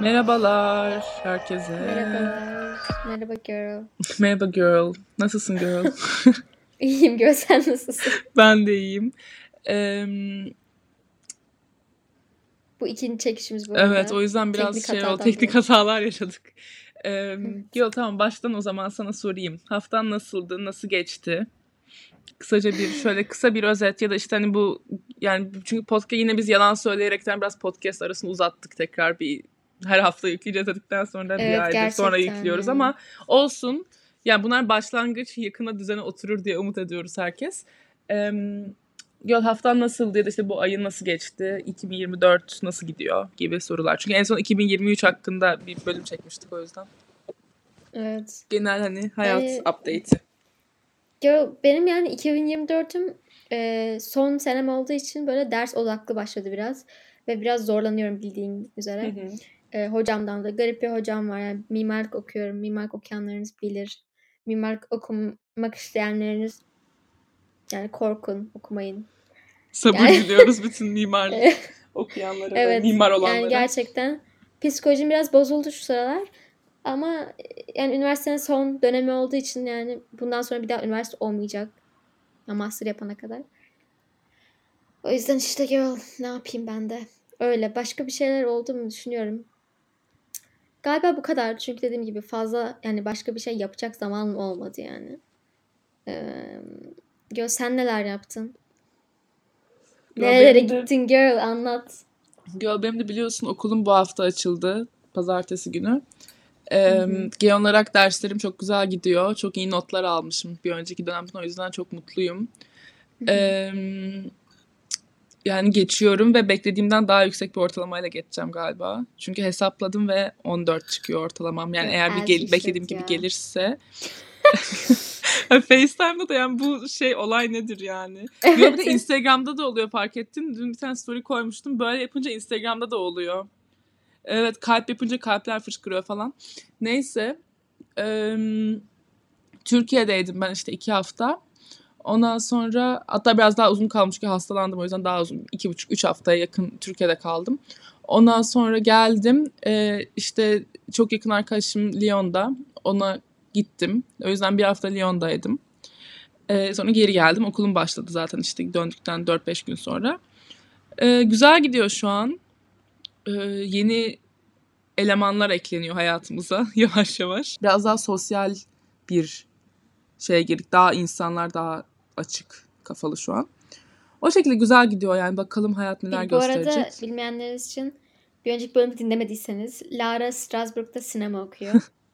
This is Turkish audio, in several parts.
Merhabalar herkese. Merhabalar. Merhaba girl. Merhaba girl. Nasılsın girl? İyiyim girl sen nasılsın? ben de iyiyim. Ee, Bu ikinci çekişimiz bu arada. evet o yüzden biraz Teknik şey oldu. Teknik hatalar yaşadık. Ee, girl tamam baştan o zaman sana sorayım. Haftan nasıldı? Nasıl geçti? Kısaca bir şöyle kısa bir özet ya da işte hani bu yani çünkü podcast yine biz yalan söyleyerekten biraz podcast arasını uzattık tekrar bir her hafta yükleyeceğiz dedikten sonra Evet, bir aydır sonra gerçekten yüklüyoruz yani. ama olsun. Yani bunlar başlangıç yakına düzene oturur diye umut ediyoruz herkes. Ee, Yol haftan nasıldı ya da işte bu ayın nasıl geçti? 2024 nasıl gidiyor gibi sorular. Çünkü en son 2023 hakkında bir bölüm çekmiştik o yüzden. Evet. Genel hani hayat Yani- update'i. Girl, benim yani 2024'üm e, son senem olduğu için böyle ders odaklı başladı biraz. Ve biraz zorlanıyorum bildiğin üzere. E, hocamdan da garip bir hocam var. Yani mimarlık okuyorum. Mimarlık okuyanlarınız bilir. Mimarlık okumak isteyenleriniz yani korkun okumayın. Sabır Yani- diliyoruz bütün mimarlık okuyanlara ve Evet. mimar olanlara. Yani gerçekten psikolojim biraz bozuldu şu sıralar. Ama e, yani üniversitenin son dönemi olduğu için yani bundan sonra bir daha üniversite olmayacak. Ya master yapana kadar. O yüzden işte girl ne yapayım ben de. Öyle. Başka bir şeyler oldu mu düşünüyorum. Galiba bu kadar. Çünkü dediğim gibi fazla yani başka bir şey yapacak zamanım olmadı yani. Ee, girl sen neler yaptın? Girl, Nerelere benim de- gittin girl anlat. Girl, benim de biliyorsun okulum bu hafta açıldı. Pazartesi günü. Ee, genel olarak derslerim çok güzel gidiyor. Çok iyi notlar almışım bir önceki dönemden. O yüzden çok mutluyum. Ee, yani geçiyorum ve beklediğimden daha yüksek bir ortalamayla geçeceğim galiba. Çünkü hesapladım ve 14 çıkıyor ortalamam. Yani Ya, eğer bir gel- beklediğim gibi gelirse. FaceTime'da da yani bu şey olay nedir yani? Yo, bir de Evet. Instagram'da da oluyor fark ettin. Dün bir tane story koymuştum. Böyle yapınca Instagram'da da oluyor. Evet kalp yapınca kalpler fışkırıyor falan. Neyse. eee, Türkiye'deydim ben işte iki hafta. Ondan sonra hatta biraz daha uzun kalmış ki hastalandım. O yüzden daha uzun iki buçuk üç haftaya yakın Türkiye'de kaldım. Ondan sonra geldim. Eee, işte çok yakın arkadaşım Lyon'da. Ona gittim. O yüzden bir hafta Lyon'daydım. Eee, sonra geri geldim. Okulum başladı zaten işte döndükten 4-5 gün sonra. Eee, güzel gidiyor şu an. Eee, yeni elemanlar ekleniyor hayatımıza yavaş yavaş. Biraz daha sosyal bir şeye girdik. Daha insanlar daha açık kafalı şu an. O şekilde güzel gidiyor yani. Bakalım hayat neler Bu arada gösterecek. bilmeyenleriniz için bir önceki bölümü dinlemediyseniz Lara Strasbourg'da sinema okuyor.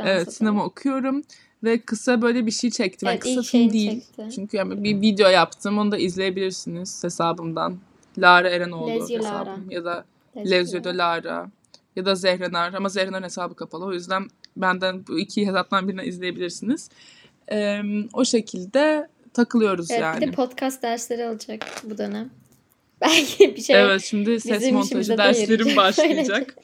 Evet sinema okuyorum ve kısa böyle bir şey çektim. Yani Evet, kısa ilk film değil. çekti. Çünkü yani bir video yaptım. Onu da izleyebilirsiniz hesabımdan. Lara Erenoğlu Lezio Lara. hesabım. Ya da Lezio de Lara. Ya da Zehrenar. Ama Zehrenar'ın hesabı kapalı. O yüzden benden bu iki hesaptan birine izleyebilirsiniz. Ee, o şekilde takılıyoruz Evet, yani. bir de podcast dersleri alacak bu dönem. Belki bir şey Evet şimdi ses montajı de derslerim başlayacak.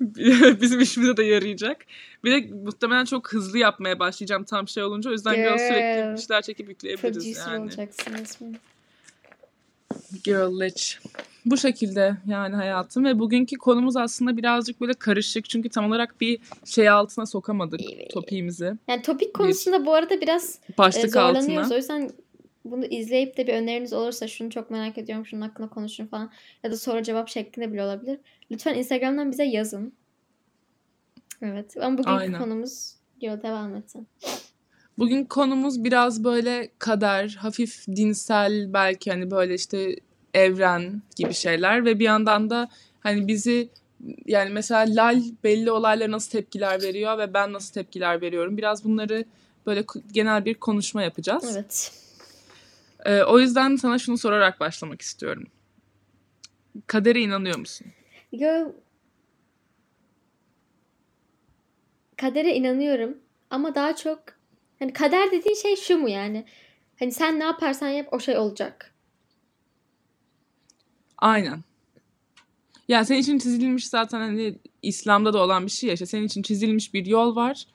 Bizim işimize de yarayacak. Bir de muhtemelen çok hızlı yapmaya başlayacağım tam şey olunca. O yüzden biraz sürekli Girl. işler çekip yükleyebiliriz producer yani. olacaksın resmen. Girl Lich. Bu şekilde yani hayatım ve bugünkü konumuz aslında birazcık böyle karışık. Çünkü tam olarak bir şey altına sokamadık topiğimizi. Yani topik konusunda bu arada biraz e, Başlık zorlanıyoruz. altına. O yüzden bunu izleyip de bir öneriniz olursa şunu çok merak ediyorum, şunun hakkında konuşun falan ya da soru cevap şeklinde bile olabilir. Lütfen Instagram'dan bize yazın. Evet. Ama bugünkü Aynen. konumuz Yo devam etsin. Bugün konumuz biraz böyle kader, hafif dinsel belki hani böyle işte evren gibi şeyler ve bir yandan da hani bizi yani mesela Lal belli olaylara nasıl tepkiler veriyor ve ben nasıl tepkiler veriyorum. Biraz bunları böyle genel bir konuşma yapacağız. Evet. Ee, o yüzden sana şunu sorarak başlamak istiyorum. Kadere inanıyor musun? Yo kadere inanıyorum ama daha çok hani kader dediğin şey şu mu yani? Hani sen ne yaparsan yap o şey olacak. Aynen. Yani senin için çizilmiş zaten hani İslam'da da olan bir şey ya. işte senin için çizilmiş bir yol var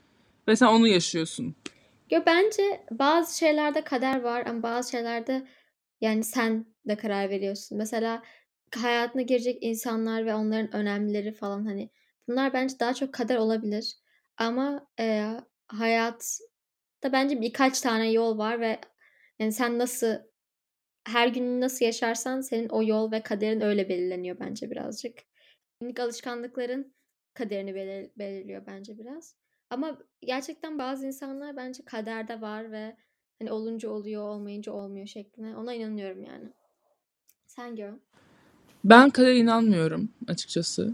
ve sen onu yaşıyorsun. Yo bence bazı şeylerde kader var ama bazı şeylerde yani sen de karar veriyorsun. Mesela hayatına girecek insanlar ve onların önemlileri falan hani bunlar bence daha çok kader olabilir. Ama e, hayatta bence birkaç tane yol var ve yani sen nasıl her gün nasıl yaşarsan senin o yol ve kaderin öyle belirleniyor bence birazcık. Günlük alışkanlıkların kaderini belir- belirliyor bence biraz. Ama gerçekten bazı insanlar bence kaderde var ve hani olunca oluyor, olmayınca olmuyor şeklinde. Ona inanıyorum yani. Sen gör. Ben kadar inanmıyorum açıkçası.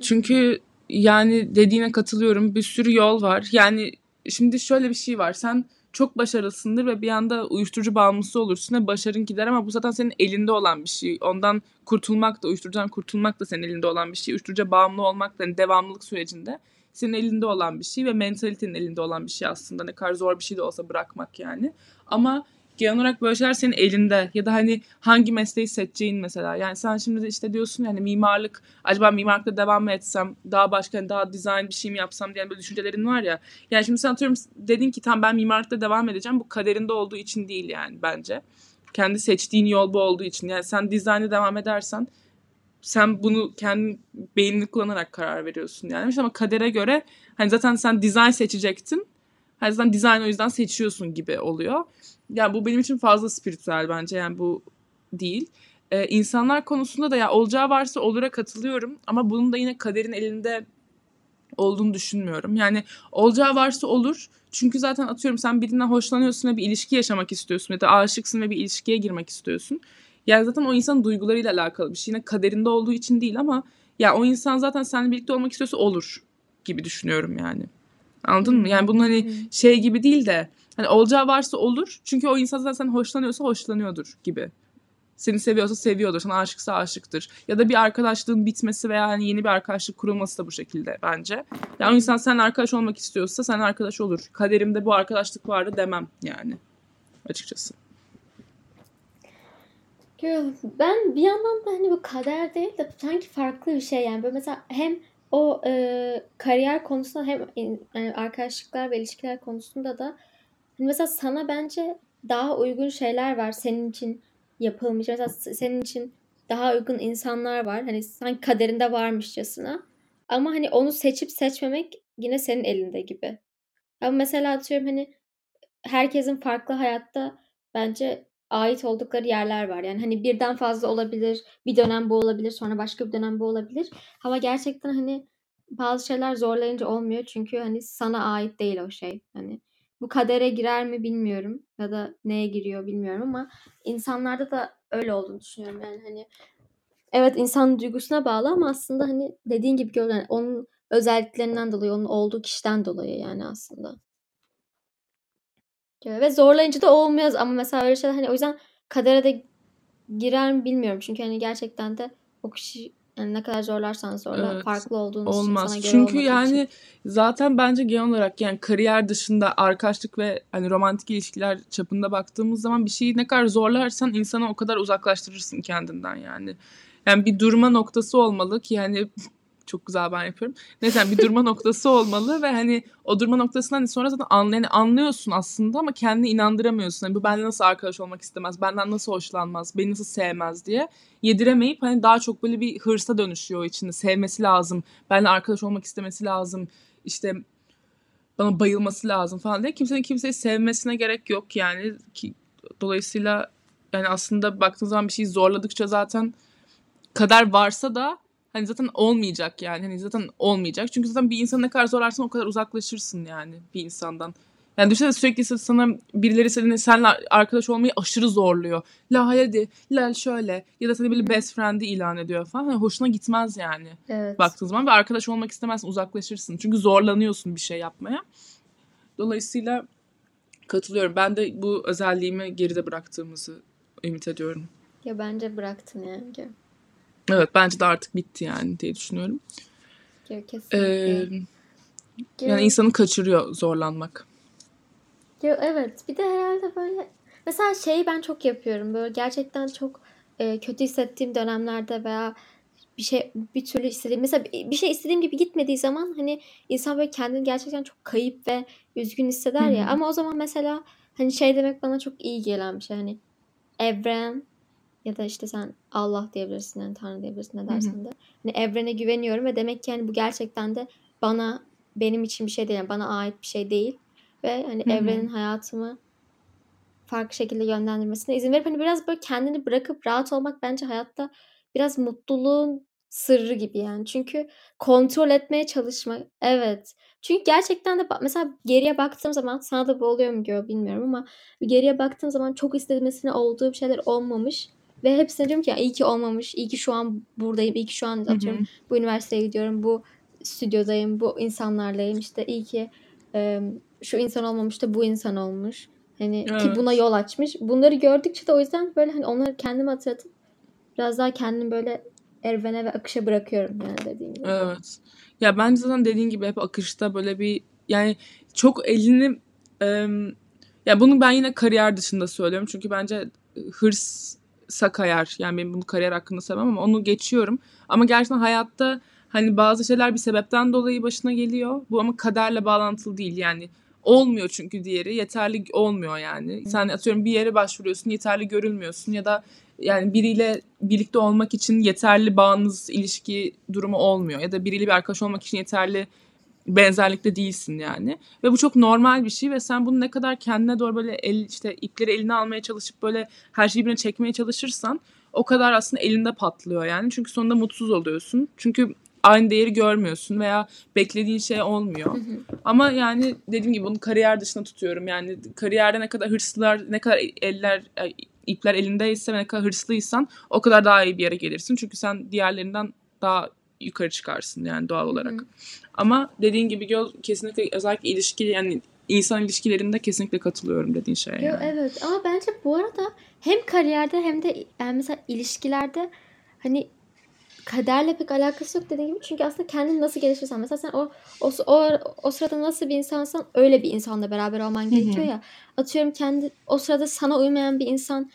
Çünkü yani dediğine katılıyorum. Bir sürü yol var. Yani şimdi şöyle bir şey var. Sen çok başarılısındır ve bir anda uyuşturucu bağımlısı olursun ve başarın gider ama bu zaten senin elinde olan bir şey. Ondan kurtulmak da, uyuşturucudan kurtulmak da senin elinde olan bir şey. Uyuşturucuya bağımlı olmak da yani devamlılık sürecinde senin elinde olan bir şey ve mentalitenin elinde olan bir şey aslında. Ne kadar zor bir şey de olsa bırakmak yani. Ama genel olarak böyle şeyler senin elinde ya da hani hangi mesleği seçeceğin mesela. Yani sen şimdi de işte diyorsun yani mimarlık acaba mimarlıkta devam mı etsem daha başka hani daha dizayn bir şey mi yapsam diye böyle düşüncelerin var ya. Yani şimdi sen atıyorum dedin ki tam ben mimarlıkta devam edeceğim bu kaderinde olduğu için değil yani bence. Kendi seçtiğin yol bu olduğu için. Yani sen dizaynı devam edersen sen bunu kendi beynini kullanarak karar veriyorsun yani. ama kadere göre hani zaten sen dizayn seçecektin. Hani zaten dizayn o yüzden seçiyorsun gibi oluyor. Yani bu benim için fazla spiritüel bence yani bu değil. Ee, insanlar konusunda da ya olacağı varsa olura katılıyorum ama bunun da yine kaderin elinde olduğunu düşünmüyorum. Yani olacağı varsa olur. Çünkü zaten atıyorum sen birinden hoşlanıyorsun ve bir ilişki yaşamak istiyorsun ya da aşıksın ve bir ilişkiye girmek istiyorsun. Yani zaten o insanın duygularıyla alakalı bir şey. Yine kaderinde olduğu için değil ama ya o insan zaten seninle birlikte olmak istiyorsa olur gibi düşünüyorum yani. Anladın mı? Yani bunun hani şey gibi değil de hani olacağı varsa olur. Çünkü o insan zaten hoşlanıyorsa hoşlanıyordur gibi. Seni seviyorsa seviyordur. Sana aşıksa aşıktır. Ya da bir arkadaşlığın bitmesi veya hani yeni bir arkadaşlık kurulması da bu şekilde bence. Yani o insan seninle arkadaş olmak istiyorsa sen arkadaş olur. Kaderimde bu arkadaşlık vardı demem yani. Açıkçası. Ben bir yandan da hani bu kader değil de sanki farklı bir şey yani. Böyle mesela hem o e, kariyer konusunda hem yani arkadaşlıklar ve ilişkiler konusunda da mesela sana bence daha uygun şeyler var senin için yapılmış. Mesela senin için daha uygun insanlar var. Hani sanki kaderinde varmışçasına. Ama hani onu seçip seçmemek yine senin elinde gibi. Ama mesela atıyorum hani herkesin farklı hayatta bence ait oldukları yerler var. Yani hani birden fazla olabilir. Bir dönem bu olabilir. Sonra başka bir dönem bu olabilir. Ama gerçekten hani bazı şeyler zorlayınca olmuyor. Çünkü hani sana ait değil o şey. Hani bu kadere girer mi bilmiyorum. Ya da neye giriyor bilmiyorum ama insanlarda da öyle olduğunu düşünüyorum. Yani hani evet insanın duygusuna bağlı ama aslında hani dediğin gibi yani onun özelliklerinden dolayı, onun olduğu kişiden dolayı yani aslında. Ve zorlayınca da olmuyor ama mesela öyle şeyler hani o yüzden kadere de girer mi bilmiyorum. Çünkü hani gerçekten de o kişi yani ne kadar zorlarsan zorla evet, farklı olduğunu olmaz. sana göre Çünkü yani için. zaten bence genel olarak yani kariyer dışında arkadaşlık ve hani romantik ilişkiler çapında baktığımız zaman bir şeyi ne kadar zorlarsan insanı o kadar uzaklaştırırsın kendinden yani. Yani bir durma noktası olmalı ki hani çok güzel ben yapıyorum. Neyse bir durma noktası olmalı ve hani o durma noktasından hani sonra zaten anlay yani anlıyorsun aslında ama kendini inandıramıyorsun. Hani bu benden nasıl arkadaş olmak istemez, benden nasıl hoşlanmaz, beni nasıl sevmez diye yediremeyip hani daha çok böyle bir hırsa dönüşüyor içinde. Sevmesi lazım, benimle arkadaş olmak istemesi lazım, işte bana bayılması lazım falan diye. Kimsenin kimseyi sevmesine gerek yok yani. Ki, dolayısıyla yani aslında baktığın zaman bir şeyi zorladıkça zaten kader varsa da Hani zaten olmayacak yani. Hani zaten olmayacak. Çünkü zaten bir insanı ne kadar zorlarsan o kadar uzaklaşırsın yani bir insandan. Yani düşünsene sürekli sana birileri seni senle arkadaş olmayı aşırı zorluyor. La hadi, la şöyle ya da seni böyle best friend'i ilan ediyor falan. Yani hoşuna gitmez yani. Evet. Baktığın zaman ve arkadaş olmak istemezsin, uzaklaşırsın. Çünkü zorlanıyorsun bir şey yapmaya. Dolayısıyla katılıyorum. Ben de bu özelliğimi geride bıraktığımızı ümit ediyorum. Ya bence bıraktın yani. Evet bence de artık bitti yani diye düşünüyorum. Kesinlikle. Ee, yani insanı kaçırıyor zorlanmak. Ya evet bir de herhalde böyle mesela şeyi ben çok yapıyorum böyle gerçekten çok e, kötü hissettiğim dönemlerde veya bir şey bir türlü istediğim mesela bir şey istediğim gibi gitmediği zaman hani insan böyle kendini gerçekten çok kayıp ve üzgün hisseder ya Hı-hı. ama o zaman mesela hani şey demek bana çok iyi gelen bir şey hani evren ya da işte sen Allah diyebilirsin yani Tanrı diyebilirsin ne dersen de. Hani evrene güveniyorum ve demek ki hani bu gerçekten de bana benim için bir şey değil. Yani bana ait bir şey değil. Ve hani Hı hı. evrenin hayatımı farklı şekilde yönlendirmesine izin verip hani biraz böyle kendini bırakıp rahat olmak bence hayatta biraz mutluluğun sırrı gibi yani. Çünkü kontrol etmeye çalışmak evet. Çünkü gerçekten de mesela geriye baktığım zaman sana da bu oluyor mu diyor bilmiyorum ama geriye baktığım zaman çok istemesine olduğu bir şeyler olmamış ve hepsine diyorum ki ya iyi ki olmamış, iyi ki şu an buradayım, iyi ki şu an atıyorum bu üniversiteye gidiyorum, bu stüdyodayım, bu insanlarlayım işte iyi ki e, şu insan olmamış da bu insan olmuş. Hani ki buna Evet. yol açmış. Bunları gördükçe de o yüzden böyle hani onları kendime hatırlatıp biraz daha kendimi böyle evrene ve akışa bırakıyorum yani dediğim gibi. Evet. Ya bence zaten dediğin gibi hep akışta böyle bir yani çok elini em, ya bunu ben yine kariyer dışında söylüyorum. Çünkü bence hırsa kayar. Yani benim bunu kariyer hakkında söylemem ama onu geçiyorum. Ama gerçekten hayatta hani bazı şeyler bir sebepten dolayı başına geliyor. Bu ama kaderle bağlantılı değil yani. Olmuyor çünkü diğeri yeterli olmuyor yani. Sen atıyorum bir yere başvuruyorsun yeterli görülmüyorsun ya da yani biriyle birlikte olmak için yeterli bağınız ilişki durumu olmuyor ya da biriyle bir arkadaş olmak için yeterli benzerlikte değilsin yani. Ve bu çok normal bir şey ve sen bunu ne kadar kendine doğru böyle el, işte ipleri eline almaya çalışıp böyle her şeyi birbirine çekmeye çalışırsan o kadar aslında elinde patlıyor yani. Çünkü sonunda mutsuz oluyorsun. Çünkü aynı değeri görmüyorsun veya beklediğin şey olmuyor. Hı hı. Ama yani dediğim gibi bunu kariyer dışında tutuyorum. Yani kariyerde ne kadar hırslılar, ne kadar eller, ipler elindeyse ve ne kadar hırslıysan o kadar daha iyi bir yere gelirsin. Çünkü sen diğerlerinden daha yukarı çıkarsın yani doğal olarak. hı. Ama dediğin gibi Göl kesinlikle özellikle ilişki yani insan ilişkilerinde kesinlikle katılıyorum dediğin şeye Yo, yani. evet ama bence bu arada hem kariyerde hem de yani mesela ilişkilerde hani kaderle pek alakası yok dediğim gibi. Çünkü aslında kendini nasıl geliştirirsen mesela sen o o o, o sırada nasıl bir insansan öyle bir insanla beraber olman gerekiyor ya. Atıyorum kendi o sırada sana uymayan bir insan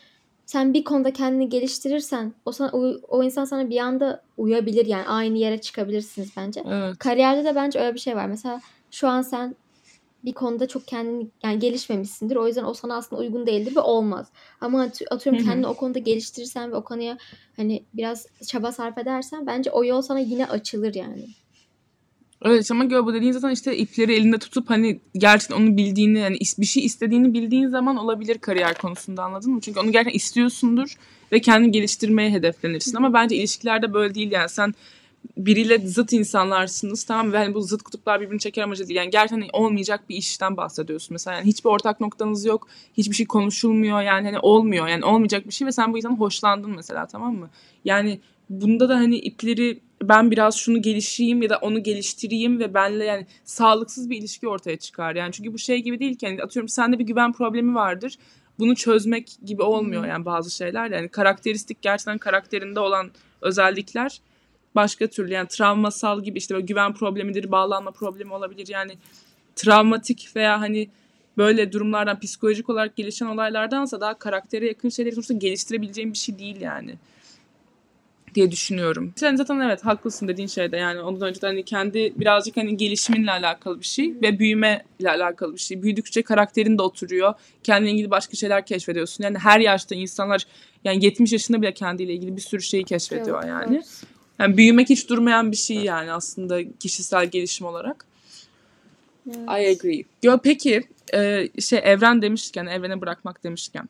sen bir konuda kendini geliştirirsen o sana uy- o insan sana bir anda uyabilir yani aynı yere çıkabilirsiniz bence. Evet. Kariyerde de bence öyle bir şey var. Mesela şu an sen bir konuda çok kendini yani gelişmemişsindir. O yüzden o sana aslında uygun değildir ve olmaz. Ama atıyorum kendini o konuda geliştirirsen ve o konuya hani biraz çaba sarf edersen bence o yol sana yine açılır yani. Evet ama Göl bu dediğin zaten işte ipleri elinde tutup hani gerçekten onu bildiğini yani is- bir şey istediğini bildiğin zaman olabilir kariyer konusunda anladın mı? Çünkü onu gerçekten istiyorsundur ve kendini geliştirmeye hedeflenirsin. Ama bence ilişkilerde böyle değil yani sen biriyle zıt insanlarsınız tamam ve hani bu zıt kutuplar birbirini çeker amacı değil. Yani gerçekten hani olmayacak bir işten bahsediyorsun mesela. Yani hiçbir ortak noktanız yok. Hiçbir şey konuşulmuyor yani hani olmuyor. Yani olmayacak bir şey ve sen bu yüzden hoşlandın mesela tamam mı? Yani bunda da hani ipleri ben biraz şunu gelişeyim ya da onu geliştireyim ve benle yani sağlıksız bir ilişki ortaya çıkar. Yani çünkü bu şey gibi değil ki hani atıyorum sende bir güven problemi vardır. Bunu çözmek gibi olmuyor yani bazı şeyler. Yani karakteristik gerçekten karakterinde olan özellikler başka türlü yani travmasal gibi işte böyle güven problemidir, bağlanma problemi olabilir. Yani travmatik veya hani böyle durumlardan psikolojik olarak gelişen olaylardansa daha karaktere yakın şeyleri sonuçta geliştirebileceğim bir şey değil yani diye düşünüyorum. Sen zaten evet haklısın dediğin şeyde yani ondan önce de hani kendi birazcık hani gelişiminle alakalı bir şey ve büyüme ile alakalı bir şey. Büyüdükçe karakterin de oturuyor. Kendine ilgili başka şeyler keşfediyorsun. Yani her yaşta insanlar yani 70 yaşında bile kendiyle ilgili bir sürü şeyi keşfediyor yani. Yani büyümek hiç durmayan bir şey yani aslında kişisel gelişim olarak. I Evet. agree. Yo, peki e, şey evren demişken, evrene bırakmak demişken.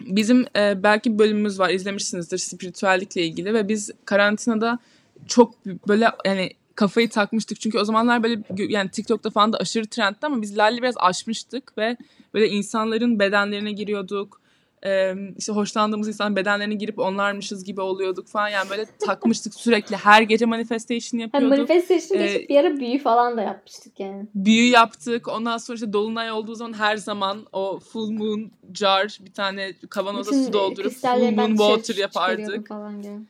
Bizim e, belki bölümümüz var izlemişsinizdir spiritüellikle ilgili ve biz karantinada çok böyle yani kafayı takmıştık. Çünkü o zamanlar böyle yani TikTok'ta falan da aşırı trendti ama biz Lalli biraz aşmıştık ve böyle insanların bedenlerine giriyorduk. E, işte hoşlandığımız insanın bedenlerine girip onlarmışız gibi oluyorduk falan. Yani böyle takmıştık sürekli. Her gece manifestation Hani yapıyorduk. manifestation Ee, geçip bir ara büyü falan da yapmıştık yani. büyü yaptık. Ondan sonra işte dolunay olduğu zaman her zaman o full moon jar bir tane kavanoza Bütün su doldurup full moon water yapardık. falan.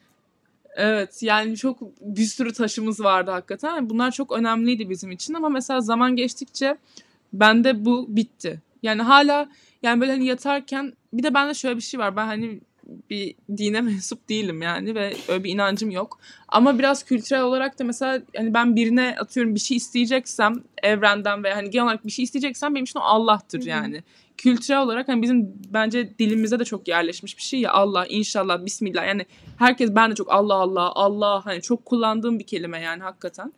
Evet yani çok bir sürü taşımız vardı hakikaten. Bunlar çok önemliydi bizim için ama mesela zaman geçtikçe bende bu bitti. Yani hala yani böyle hani yatarken bir de bende şöyle bir şey var. Ben hani bir dine mensup değilim yani ve öyle bir inancım yok. Ama biraz kültürel olarak da mesela hani ben birine atıyorum bir şey isteyeceksem evrenden ve hani genel olarak bir şey isteyeceksem benim için o Allah'tır yani. Kültürel olarak hani bizim bence dilimize de çok yerleşmiş bir şey ya Allah, inşallah, bismillah. Yani herkes ben de çok Allah Allah, Allah hani çok kullandığım bir kelime yani hakikaten.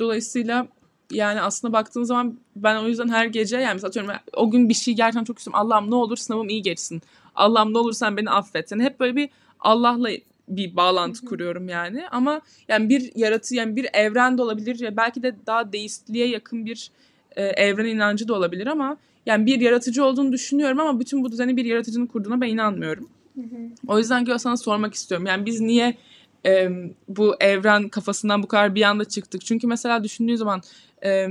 Dolayısıyla yani aslında baktığın zaman ben o yüzden her gece yani mesela atıyorum o gün bir şey gerçekten çok istiyorum. Allah'ım ne olur sınavım iyi geçsin. Allah'ım ne olur sen beni affet. Yani hep böyle bir Allah'la bir bağlantı kuruyorum yani. Ama yani bir yaratı yani bir evren de olabilir ya belki de daha deistliğe yakın bir e, evren inancı da olabilir ama yani bir yaratıcı olduğunu düşünüyorum ama bütün bu düzeni bir yaratıcının kurduğuna ben inanmıyorum. O yüzden ki sana sormak istiyorum. Yani biz niye e, bu evren kafasından bu kadar bir anda çıktık? Çünkü mesela düşündüğün zaman e,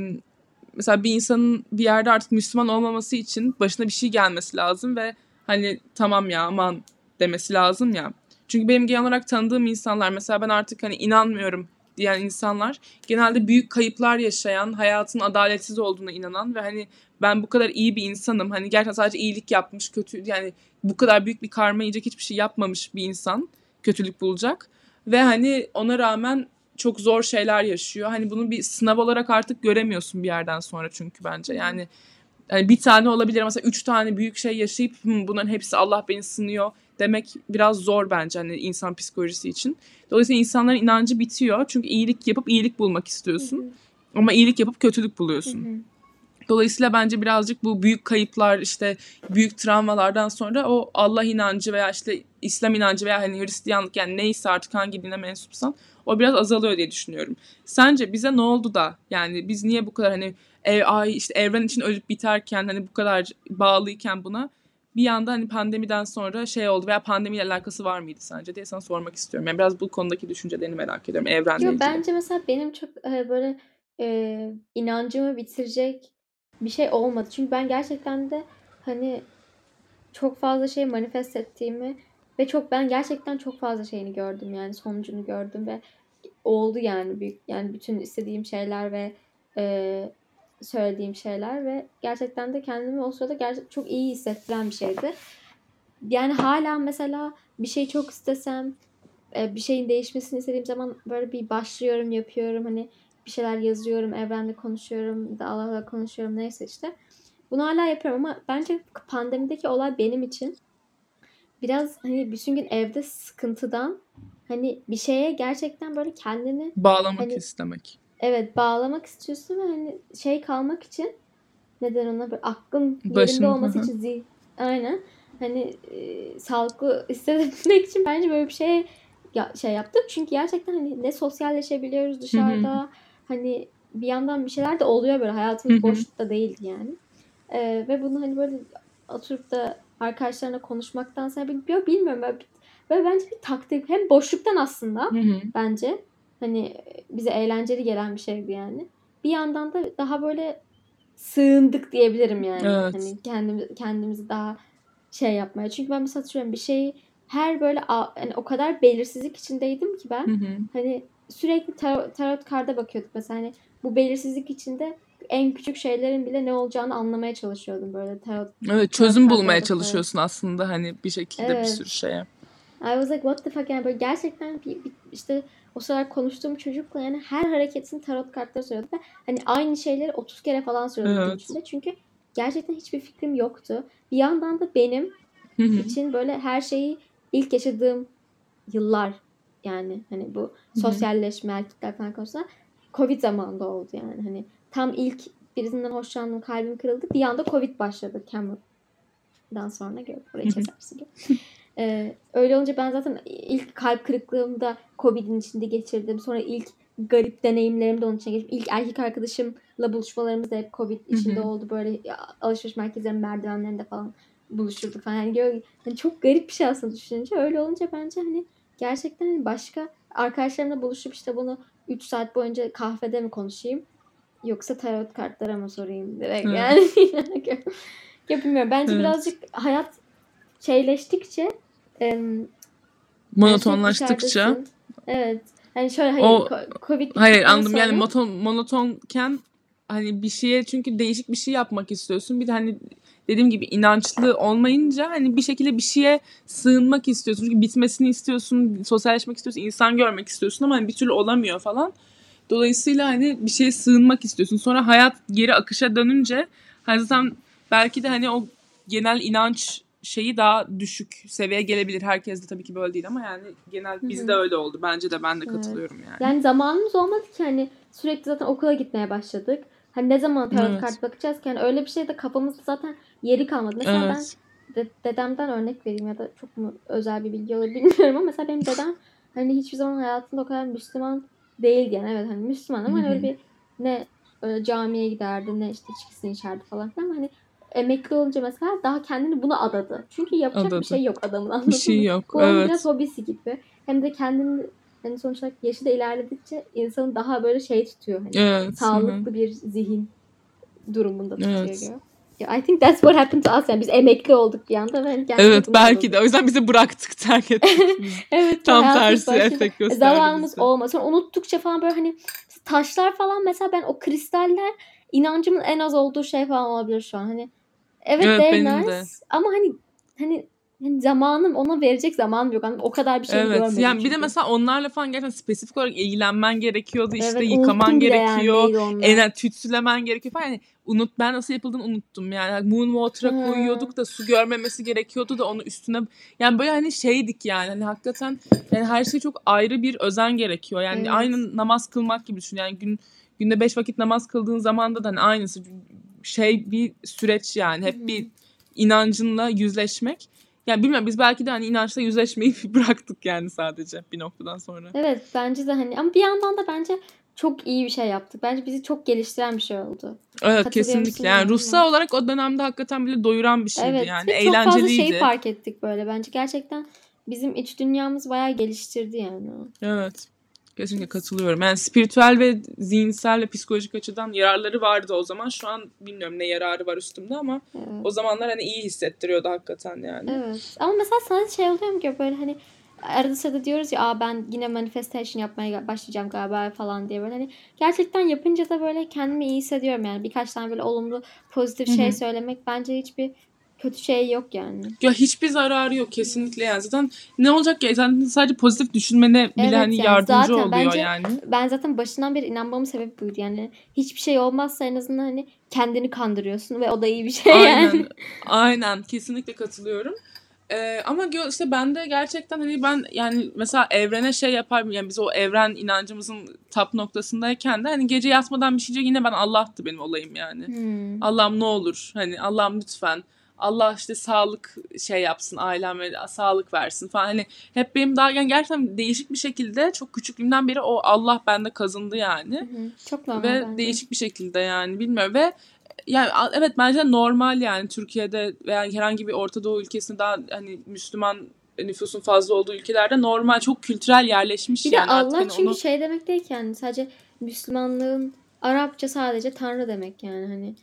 mesela bir insanın bir yerde artık Müslüman olmaması için başına bir şey gelmesi lazım ve hani tamam ya aman demesi lazım ya. Çünkü benim genel olarak tanıdığım insanlar mesela ben artık hani inanmıyorum diyen insanlar genelde büyük kayıplar yaşayan, hayatın adaletsiz olduğuna inanan ve hani ben bu kadar iyi bir insanım. Hani gerçekten sadece iyilik yapmış, kötü yani bu kadar büyük bir karma yiyecek hiçbir şey yapmamış bir insan kötülük bulacak. Ve hani ona rağmen çok zor şeyler yaşıyor. Hani bunu bir sınav olarak artık göremiyorsun bir yerden sonra çünkü bence. Yani yani bir tane olabilir mesela üç tane büyük şey yaşayıp bunların hepsi Allah beni sınıyor demek biraz zor bence hani insan psikolojisi için. Dolayısıyla insanların inancı bitiyor. Çünkü iyilik yapıp iyilik bulmak istiyorsun. Hı hı. Ama iyilik yapıp kötülük buluyorsun. Hı hı. Dolayısıyla bence birazcık bu büyük kayıplar işte büyük travmalardan sonra o Allah inancı veya işte İslam inancı veya hani Hristiyanlık yani neyse artık hangi dine mensupsan o biraz azalıyor diye düşünüyorum. Sence bize ne oldu da yani biz niye bu kadar hani ev, ay işte evren için ölüp biterken hani bu kadar bağlıyken buna bir yanda hani pandemiden sonra şey oldu veya pandemiyle alakası var mıydı sence diye sana sormak istiyorum. Yani biraz bu konudaki düşüncelerini merak ediyorum evrenle Yo, ilgili. Bence mesela benim çok e, böyle e, inancımı bitirecek bir şey olmadı. Çünkü ben gerçekten de hani çok fazla şey manifest ettiğimi ve çok ben gerçekten çok fazla şeyini gördüm yani sonucunu gördüm ve oldu yani büyük yani bütün istediğim şeyler ve e, söylediğim şeyler ve gerçekten de kendimi o sırada gerçekten çok iyi hissettiren bir şeydi. Yani hala mesela bir şey çok istesem bir şeyin değişmesini istediğim zaman böyle bir başlıyorum yapıyorum hani bir şeyler yazıyorum evrenle konuşuyorum da Allah'la konuşuyorum neyse işte. Bunu hala yapıyorum ama bence pandemideki olay benim için biraz hani bütün gün evde sıkıntıdan hani bir şeye gerçekten böyle kendini bağlamak hani, istemek. Evet bağlamak istiyorsun ve hani şey kalmak için neden ona böyle aklın Başın, yerinde olması hı. için zih aynen hani e, sağlıklı hissedebilmek için bence böyle bir şey ya, şey yaptık. Çünkü gerçekten hani ne sosyalleşebiliyoruz dışarıda hı hı. hani bir yandan bir şeyler de oluyor böyle hayatımız boşlukta değil yani. Ee, ve bunu hani böyle oturup da arkadaşlarına konuşmaktansa bilmiyorum böyle, böyle bence bir taktik hem boşluktan aslında hı hı. bence Hani bize eğlenceli gelen bir şeydi yani. Bir yandan da daha böyle sığındık diyebilirim yani. Evet. Hani kendimiz kendimizi daha şey yapmaya. Çünkü ben mesela hatırlıyorum bir şeyi her böyle hani o kadar belirsizlik içindeydim ki ben. Hı hı. Hani sürekli tarot, tarot karda bakıyorduk mesela hani bu belirsizlik içinde en küçük şeylerin bile ne olacağını anlamaya çalışıyordum böyle tarot. Evet çözüm tarot bulmaya çalışıyorsun aslında hani bir şekilde evet. bir sürü şeye. I was like what the fuck yani böyle gerçekten bir, bir işte o sıralar konuştuğum çocukla yani her hareketini tarot kartları söylüyordu ve hani aynı şeyleri 30 kere falan söylüyordu evet. içinde. Çünkü gerçekten hiçbir fikrim yoktu. Bir yandan da benim için böyle her şeyi ilk yaşadığım yıllar yani hani bu sosyalleşme erkekler falan konusunda Covid zamanında oldu yani. Hani tam ilk birisinden hoşlandım kalbim kırıldı. Bir anda Covid başladı Cameron'dan sonra gör burayı kesersin. Ee, öyle olunca ben zaten ilk kalp kırıklığımda Covid'in içinde geçirdim. Sonra ilk garip deneyimlerim de onun içine geçtim. İlk erkek arkadaşımla buluşmalarımız da hep Covid içinde Hı-hı. oldu. Böyle alışveriş merkezlerinin merdivenlerinde falan buluşurduk falan. Yani, gör, yani çok garip bir şey aslında düşününce. Öyle olunca bence hani gerçekten hani başka arkadaşlarımla buluşup işte bunu 3 saat boyunca kahvede mi konuşayım? Yoksa tarot kartlara mı sorayım direkt evet. yani. ya bilmiyorum. Bence evet. birazcık hayat şeyleştikçe e, monotonlaştıkça evet hani şöyle hayır o, covid hayır anladım sonra... yani monoton monotonken hani bir şeye çünkü değişik bir şey yapmak istiyorsun bir de hani dediğim gibi inançlı olmayınca hani bir şekilde bir şeye sığınmak istiyorsun. Çünkü bitmesini istiyorsun, sosyalleşmek istiyorsun, insan görmek istiyorsun ama hani bir türlü olamıyor falan. Dolayısıyla hani bir şeye sığınmak istiyorsun. Sonra hayat geri akışa dönünce hani zaten belki de hani o genel inanç şeyi daha düşük seviyeye gelebilir. Herkes de tabii ki böyle değil ama yani genel bizde öyle oldu. Bence de ben de katılıyorum evet. yani. Yani zamanımız olmadı ki hani sürekli zaten okula gitmeye başladık. Hani ne zaman tarot evet. kart bakacağız ki? Yani öyle bir şey de kafamızda zaten yeri kalmadı. Mesela evet. ben de, dedemden örnek vereyim ya da çok mu özel bir bilgi olur bilmiyorum ama mesela benim dedem hani hiçbir zaman hayatında o kadar Müslüman değildi yani. Evet hani Müslüman ama hani öyle bir ne öyle camiye giderdi ne işte içkisini içerdi falan filan ama hani emekli olunca mesela daha kendini buna adadı. Çünkü yapacak adadı. bir şey yok adamın anladın Bir şey mı? yok. Bu evet. biraz hobisi gibi. Hem de kendini hani sonuç olarak yaşı da ilerledikçe insanı daha böyle şey tutuyor. Hani evet. Sağlıklı hı. bir zihin durumunda tutuyor. Evet. I think that's what happened to us. Yani biz emekli olduk bir anda. Ve evet belki olduk. de. O yüzden bizi bıraktık terk ettik. evet. Tam tersi efekt gösterdi Zamanımız olmaz. Sonra unuttukça falan böyle hani taşlar falan mesela ben o kristaller inancımın en az olduğu şey falan olabilir şu an. Hani evet, evet they're nice de. ama hani hani yani zamanım ona verecek zamanım yok. o kadar bir şey evet, görmedim. Yani çünkü. bir de mesela onlarla falan gerçekten spesifik olarak ilgilenmen gerekiyordu. İşte evet, yıkaman gerekiyor. Yani, en tütsülemen gerekiyor falan. Yani unut ben nasıl yapıldığını unuttum yani. Moonwater'a hmm. koyuyorduk da su görmemesi gerekiyordu da onu üstüne yani böyle hani şeydik yani. Hani hakikaten yani her şey çok ayrı bir özen gerekiyor. Yani evet. aynı namaz kılmak gibi düşün. Yani gün günde beş vakit namaz kıldığın zaman da hani aynısı şey bir süreç yani. Hep bir inancınla yüzleşmek. Yani bilmiyorum biz belki de hani inançla yüzleşmeyi bıraktık yani sadece bir noktadan sonra. Evet bence de hani ama bir yandan da bence çok iyi bir şey yaptık. Bence bizi çok geliştiren bir şey oldu. Evet kesinlikle. Yani ruhsal olarak o dönemde hakikaten bile doyuran bir şeydi evet, yani. Evet. Çok fazla şeyi fark ettik böyle bence. Gerçekten bizim iç dünyamız bayağı geliştirdi yani. Evet. Kesinlikle katılıyorum. Yani spiritüel ve zihinsel ve psikolojik açıdan yararları vardı o zaman. Şu an bilmiyorum ne yararı var üstümde ama evet. o zamanlar hani iyi hissettiriyordu hakikaten yani. Evet. Ama mesela sana şey oluyor mu ki böyle hani arada sırada diyoruz ya Aa, ben yine manifestation yapmaya başlayacağım galiba falan diye böyle hani gerçekten yapınca da böyle kendimi iyi hissediyorum yani birkaç tane böyle olumlu pozitif şey Hı-hı. söylemek bence hiçbir kötü şey yok yani. Ya hiçbir zararı yok kesinlikle yani. Zaten ne olacak ya zaten sadece pozitif düşünmene bile evet, hani yani yardımcı oluyor bence, yani. Ben zaten başından beri inanmamın sebebi buydu yani. Hiçbir şey olmazsa en azından hani kendini kandırıyorsun ve o da iyi bir şey aynen, yani. Aynen kesinlikle katılıyorum. Ee, ama işte ben de gerçekten hani ben yani mesela evrene şey yapar yani biz o evren inancımızın tap noktasındayken de hani gece yatmadan bir şey yine ben Allah'tı benim olayım yani. Hmm. Allah'ım ne olur hani Allah'ım lütfen Allah işte sağlık şey yapsın aileme sağlık versin falan. Hani hep benim daha yani gerçekten değişik bir şekilde çok küçüklüğümden beri o Allah bende kazındı yani. Hı hı. Çok normal Ve bence. değişik bir şekilde yani bilmiyorum ve yani evet bence normal yani Türkiye'de veya herhangi bir Orta Doğu ülkesinde daha hani Müslüman nüfusun fazla olduğu ülkelerde normal çok kültürel yerleşmiş bir yani. De Allah hani çünkü onu... şey demek değil ki yani sadece Müslümanlığın Arapça sadece Tanrı demek yani hani.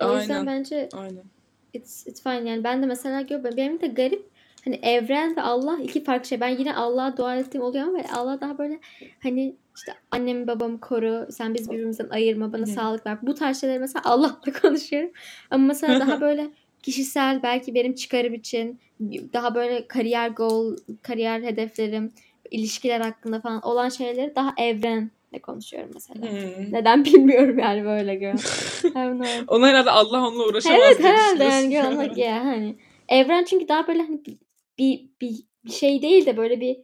O Aynen. yüzden bence Aynen it's, it's fine yani ben de mesela görüyorum. Benim de garip hani evren ve Allah iki farklı şey. Ben yine Allah'a dua ettiğim oluyor ama Allah daha böyle hani işte annemi babamı koru, sen biz birbirimizden ayırma, bana sağlık ver. Bu tarz şeyleri mesela Allah'la konuşuyorum. Ama mesela daha böyle kişisel belki benim çıkarım için daha böyle kariyer goal, kariyer hedeflerim, ilişkiler hakkında falan olan şeyleri daha evren ne konuşuyorum mesela. Hmm. Neden bilmiyorum yani böyle gör. Ona herhalde Allah onunla uğraşamaz Evet herhalde yani görmek ya hani. Evren çünkü daha böyle hani bir, bir, bir şey değil de böyle bir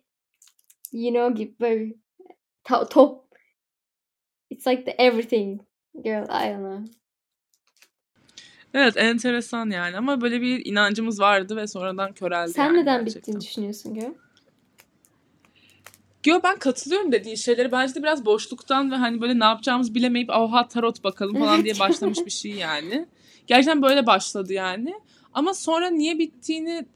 you know gibi böyle top it's like the everything girl I don't know. Evet enteresan yani ama böyle bir inancımız vardı ve sonradan köreldi. Sen yani neden gerçekten. bittiğini düşünüyorsun Gö? Yo ben katılıyorum dediği şeyleri. Bence de biraz boşluktan ve hani böyle ne yapacağımızı bilemeyip oha tarot bakalım falan diye başlamış bir şey yani. Gerçekten böyle başladı yani. Ama sonra niye bittiğini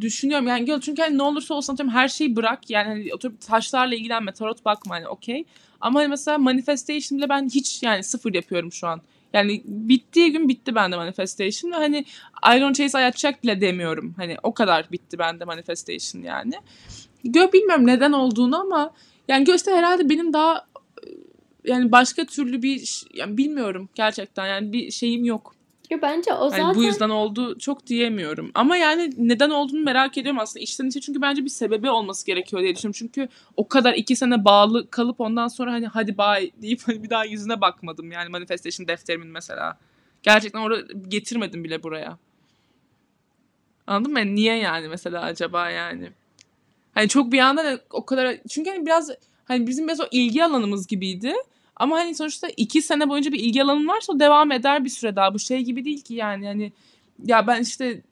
düşünüyorum. Yani çünkü hani ne olursa olsun atıyorum her şeyi bırak. Yani hani oturup taşlarla ilgilenme, tarot bakma hani okey. Ama hani mesela manifestation bile ben hiç yani sıfır yapıyorum şu an. Yani bittiği gün bitti bende manifestation hani I don't chase attract bile demiyorum. Hani o kadar bitti bende manifestation yani. Gö bilmiyorum neden olduğunu ama yani Göste herhalde benim daha yani başka türlü bir yani bilmiyorum gerçekten yani bir şeyim yok. Ya bence o zaten... Yani bu yüzden oldu çok diyemiyorum. Ama yani neden olduğunu merak ediyorum aslında içten içe çünkü bence bir sebebi olması gerekiyor diye düşünüyorum. Çünkü o kadar iki sene bağlı kalıp ondan sonra hani hadi bye deyip hani bir daha yüzüne bakmadım yani manifestation defterimin mesela. Gerçekten orada getirmedim bile buraya. Anladın mı? Yani niye yani mesela acaba yani? Hani çok bir anda o kadar çünkü hani biraz hani bizim biraz o ilgi alanımız gibiydi. Ama hani sonuçta iki sene boyunca bir ilgi alanın varsa o devam eder bir süre daha. Bu şey gibi değil ki yani hani ya ben işte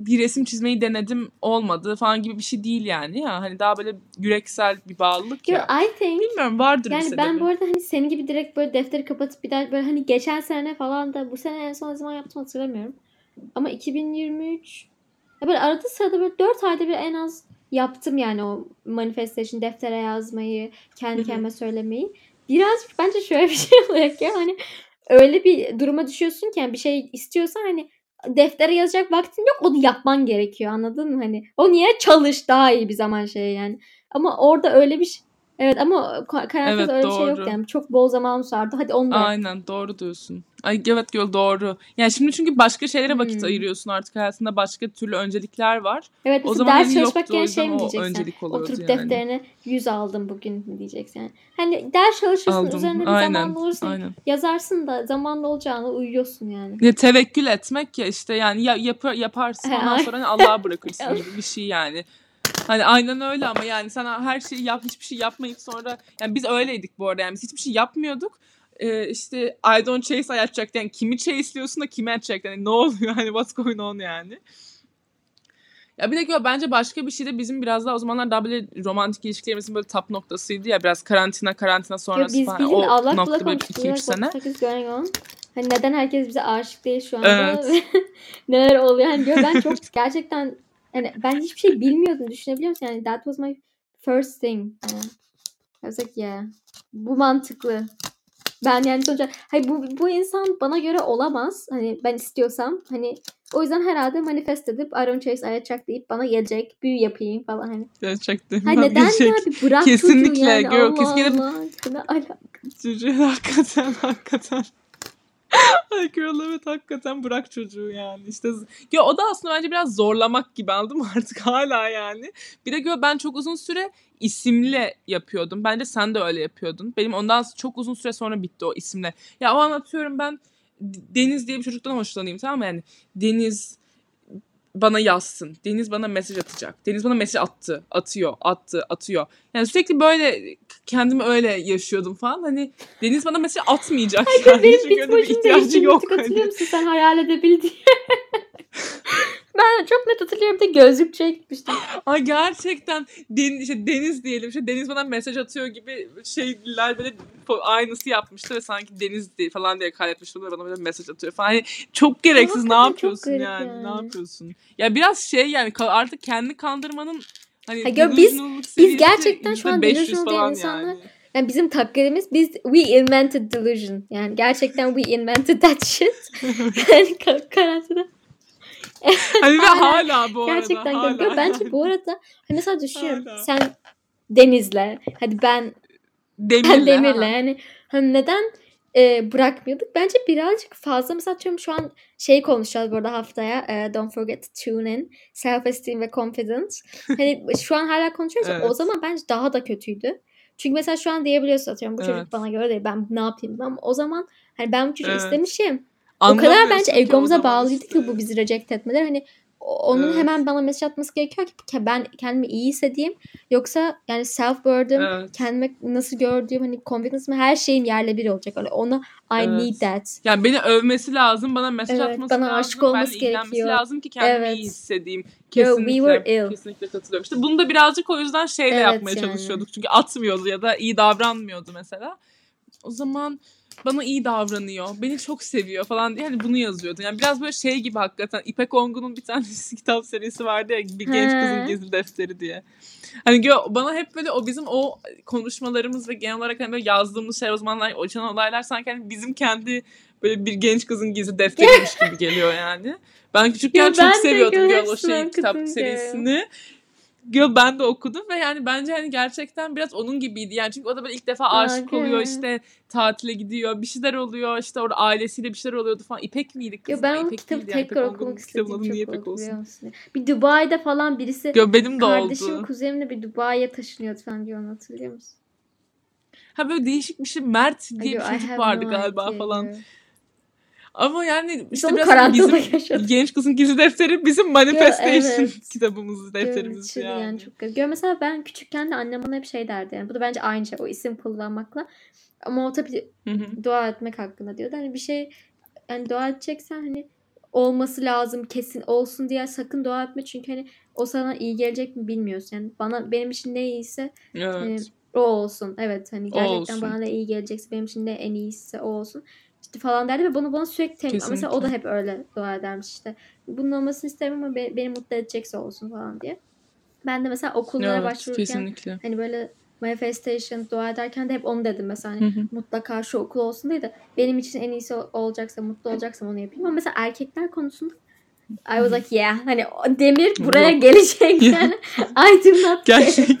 bir resim çizmeyi denedim olmadı falan gibi bir şey değil yani ya. Hani daha böyle yüreksel bir bağlılık ya. I think, Bilmiyorum vardır yani bir sebebi. ben bu arada hani senin gibi direkt böyle defteri kapatıp bir daha böyle hani geçen sene falan da bu sene en son zaman yaptım hatırlamıyorum. Ama 2023 ya böyle arada sırada böyle 4 ayda bir en az yaptım yani o manifestation deftere yazmayı, kendi kendime söylemeyi. Biraz bence şöyle bir şey oluyor ki hani öyle bir duruma düşüyorsun ki yani bir şey istiyorsan hani deftere yazacak vaktin yok onu yapman gerekiyor anladın mı? Hani o niye çalış daha iyi bir zaman şey yani. Ama orada öyle bir şey Evet ama karantinada Evet, öyle bir şey yok doğru. yani. Çok bol zamanımız vardı. Hadi onu da yap. Aynen doğru diyorsun. Ay evet doğru. Yani şimdi çünkü başka şeylere vakit Hmm. ayırıyorsun artık hayatında başka türlü öncelikler var. Evet O zaman ders çalışmak yüzden şey mi diyeceksin? Oturup yani. defterine 100 aldım bugün mü diyeceksin yani. Hani ders çalışırsın Aldım. üzerine bir Aynen. zamanla olursa Aynen. yazarsın da zamanla olacağını uyuyorsun yani. Ya tevekkül etmek ya işte yani ya, yapar, yaparsın ondan sonra hani Allah'a bırakırsın gibi bir şey yani. Hani aynen öyle ama yani sen her şeyi yap hiçbir şey yapmayıp sonra yani biz öyleydik bu arada yani biz hiçbir şey yapmıyorduk. Ee, işte I don't chase I attract yani kimi chase'liyorsun da kimi attract yani ne oluyor hani what's going on yani. Ya bir de gör bence başka bir şey de bizim biraz daha o zamanlar daha böyle romantik ilişkilerimizin böyle tap noktasıydı ya biraz karantina karantina Ya sonrası biz falan. O allak nokta böyle olmuştuk. 2-3 sene. Hani neden herkes bize aşık değil şu anda? Evet. Neler oluyor? Hani diyor, ben çok gerçekten hani ben hiçbir şey bilmiyordum. Düşünebiliyor musun? Yani that was my first thing. Yani, I was like yeah. Bu mantıklı. Ben yani sonuçta hayır bu, bu insan bana göre olamaz. Hani ben istiyorsam hani o yüzden herhalde manifest edip don't chase attract deyip bana gelecek büyü yapayım falan hani. Gerçekten. Ha neden gelecek. ya bir bırak Kesinlikle, yani girl, Allah kesinlikle. Allah. Ne alaka? Çocuğu hakikaten hakikaten. Ay girl evet hakikaten bırak çocuğu yani. İşte ya o da aslında bence biraz zorlamak gibi anladın mı artık hala yani. Bir de gör ben çok uzun süre isimle yapıyordum. Bence sen de öyle yapıyordun. Benim ondan çok uzun süre sonra bitti o isimle. Ya o anlatıyorum ben Deniz diye bir çocuktan hoşlanayım tamam mı yani. Deniz bana yazsın. Deniz bana mesaj atacak. Deniz bana mesaj attı. Atıyor. Attı. Atıyor. Yani sürekli böyle kendimi öyle yaşıyordum falan. Hani Deniz bana mesaj atmayacak. yani. Benim Çünkü öyle bir ihtiyacı yok. Yok, hatırlıyor Hani. musun sen hayal edebildiğin? ben çok net hatırlıyorum da gözlükçüye gitmiştim. Ay gerçekten Deniz, işte Deniz diyelim. İşte Deniz bana mesaj atıyor gibi şeyler böyle aynısı yapmıştı ve sanki Deniz diye falan diye kaydetmişti. Bana böyle mesaj atıyor falan. Hani çok gereksiz. Ne yapıyorsun yani? yani. Ne yapıyorsun? Ya biraz şey yani artık kendi kandırmanın hani Ha, gör, biz- biz gerçekten şu an %500 delusional falan insanlar- yani. Yani bizim taklidimiz biz we invented delusion. Yani gerçekten we invented that shit. yani ka- karantina. Hani ve Hala, bu arada. Gerçekten hala. görüyor. Bence bu arada hani mesela düşünüyorum. Hala. Sen Deniz'le hadi ben Demirle. Demir'le ha. yani hani neden e, bırakmıyorduk? Bence birazcık fazla mesela atıyorum şu an şey konuşacağız burada haftaya. E, don't forget to tune in. Self esteem ve confidence. Hani şu an hala konuşuyoruz. ya, O Evet. zaman bence daha da kötüydü. Çünkü mesela şu an diyebiliyorsun atıyorum bu Evet. çocuk bana göre değil. Ben ne yapayım? Ama o zaman hani ben bu çocuğu Evet. istemişim. O kadar bence egomuza bağlıydı işte. ki bu bizi reject etmeler. Hani onun Evet. hemen bana mesaj atması gerekiyor ki ben kendimi iyi hissedeyim. Yoksa yani self burden Evet. kendime nasıl gördüğüm hani confidence her şeyim yerle bir olacak. Öyle ona I Evet. need that. Yani beni övmesi lazım, bana mesaj Evet, atması bana lazım, aşık olması gerekiyor. lazım ki kendimi Evet. iyi hissedeyim. Yo, we Kesinlikle, were ill. kesinlikle katılıyorum. İşte bunu da birazcık o yüzden şeyle Evet, yapmaya yani. çalışıyorduk. Çünkü atmıyordu ya da iyi davranmıyordu mesela. O zaman bana iyi davranıyor, beni çok seviyor falan diye hani bunu yazıyordu. Yani biraz böyle şey gibi hakikaten İpek Ongun'un bir tane kitap serisi vardı ya bir genç He. kızın gizli defteri diye. Hani bana hep böyle o bizim o konuşmalarımız ve genel olarak hani böyle yazdığımız şey o zamanlar yaşanan olaylar sanki hani bizim kendi böyle bir genç kızın gizli defteriymiş gibi geliyor yani. Ben küçükken Ya çok ben de seviyordum gö- o şey kitap serisini. Girl ben de okudum ve yani bence hani gerçekten biraz onun gibiydi. Yani çünkü o da böyle ilk defa aşık Okay. oluyor işte tatile gidiyor. Bir şeyler oluyor işte orada ailesiyle bir şeyler oluyordu falan. İpek miydi kız? Yo, ben da? o İpek kitabı yani. tekrar İpek okumak istediğim adı niye çok İpek olsun? Bir Dubai'de falan birisi Yo, benim de kardeşim oldu. kuzenimle bir Dubai'ye taşınıyordu falan diyor onu hatırlıyor musun? Ha böyle değişik bir şey Mert diye Yo, bir çocuk vardı no galiba idea, falan. Ama yani işte onu biraz bizim yaşadık. genç kızın gizli defteri bizim manifestation evet. kitabımız, defterimiz chill yani. yani çok. Girl, mesela ben küçükken de annem bana hep şey derdi yani. Bu da bence aynı şey o isim kullanmakla. Ama o tabii Hı hı. dua etmek hakkında diyordu. Hani bir şey yani dua edeceksen hani olması lazım kesin olsun diye sakın dua etme çünkü hani o sana iyi gelecek mi bilmiyorsun. Yani bana benim için ne iyiyse hani Evet. o olsun. Evet hani gerçekten bana ne iyi gelecekse benim için ne en iyisi o olsun. İşte falan derdi ve bunu bana sürekli temin. Mesela o da hep öyle dua edermiş işte. Bunun olmasını istemem ama be- beni mutlu edecekse olsun falan diye. Ben de mesela okullara Evet, başvururken kesinlikle. hani böyle manifestation dua ederken de hep onu dedim mesela Hı hani hı. mutlaka şu okul olsun diye de benim için en iyisi olacaksa mutlu olacaksam onu yapayım ama mesela erkekler konusunda I was like yeah hani demir buraya Yok. gelecek yani I do not. Gerçek.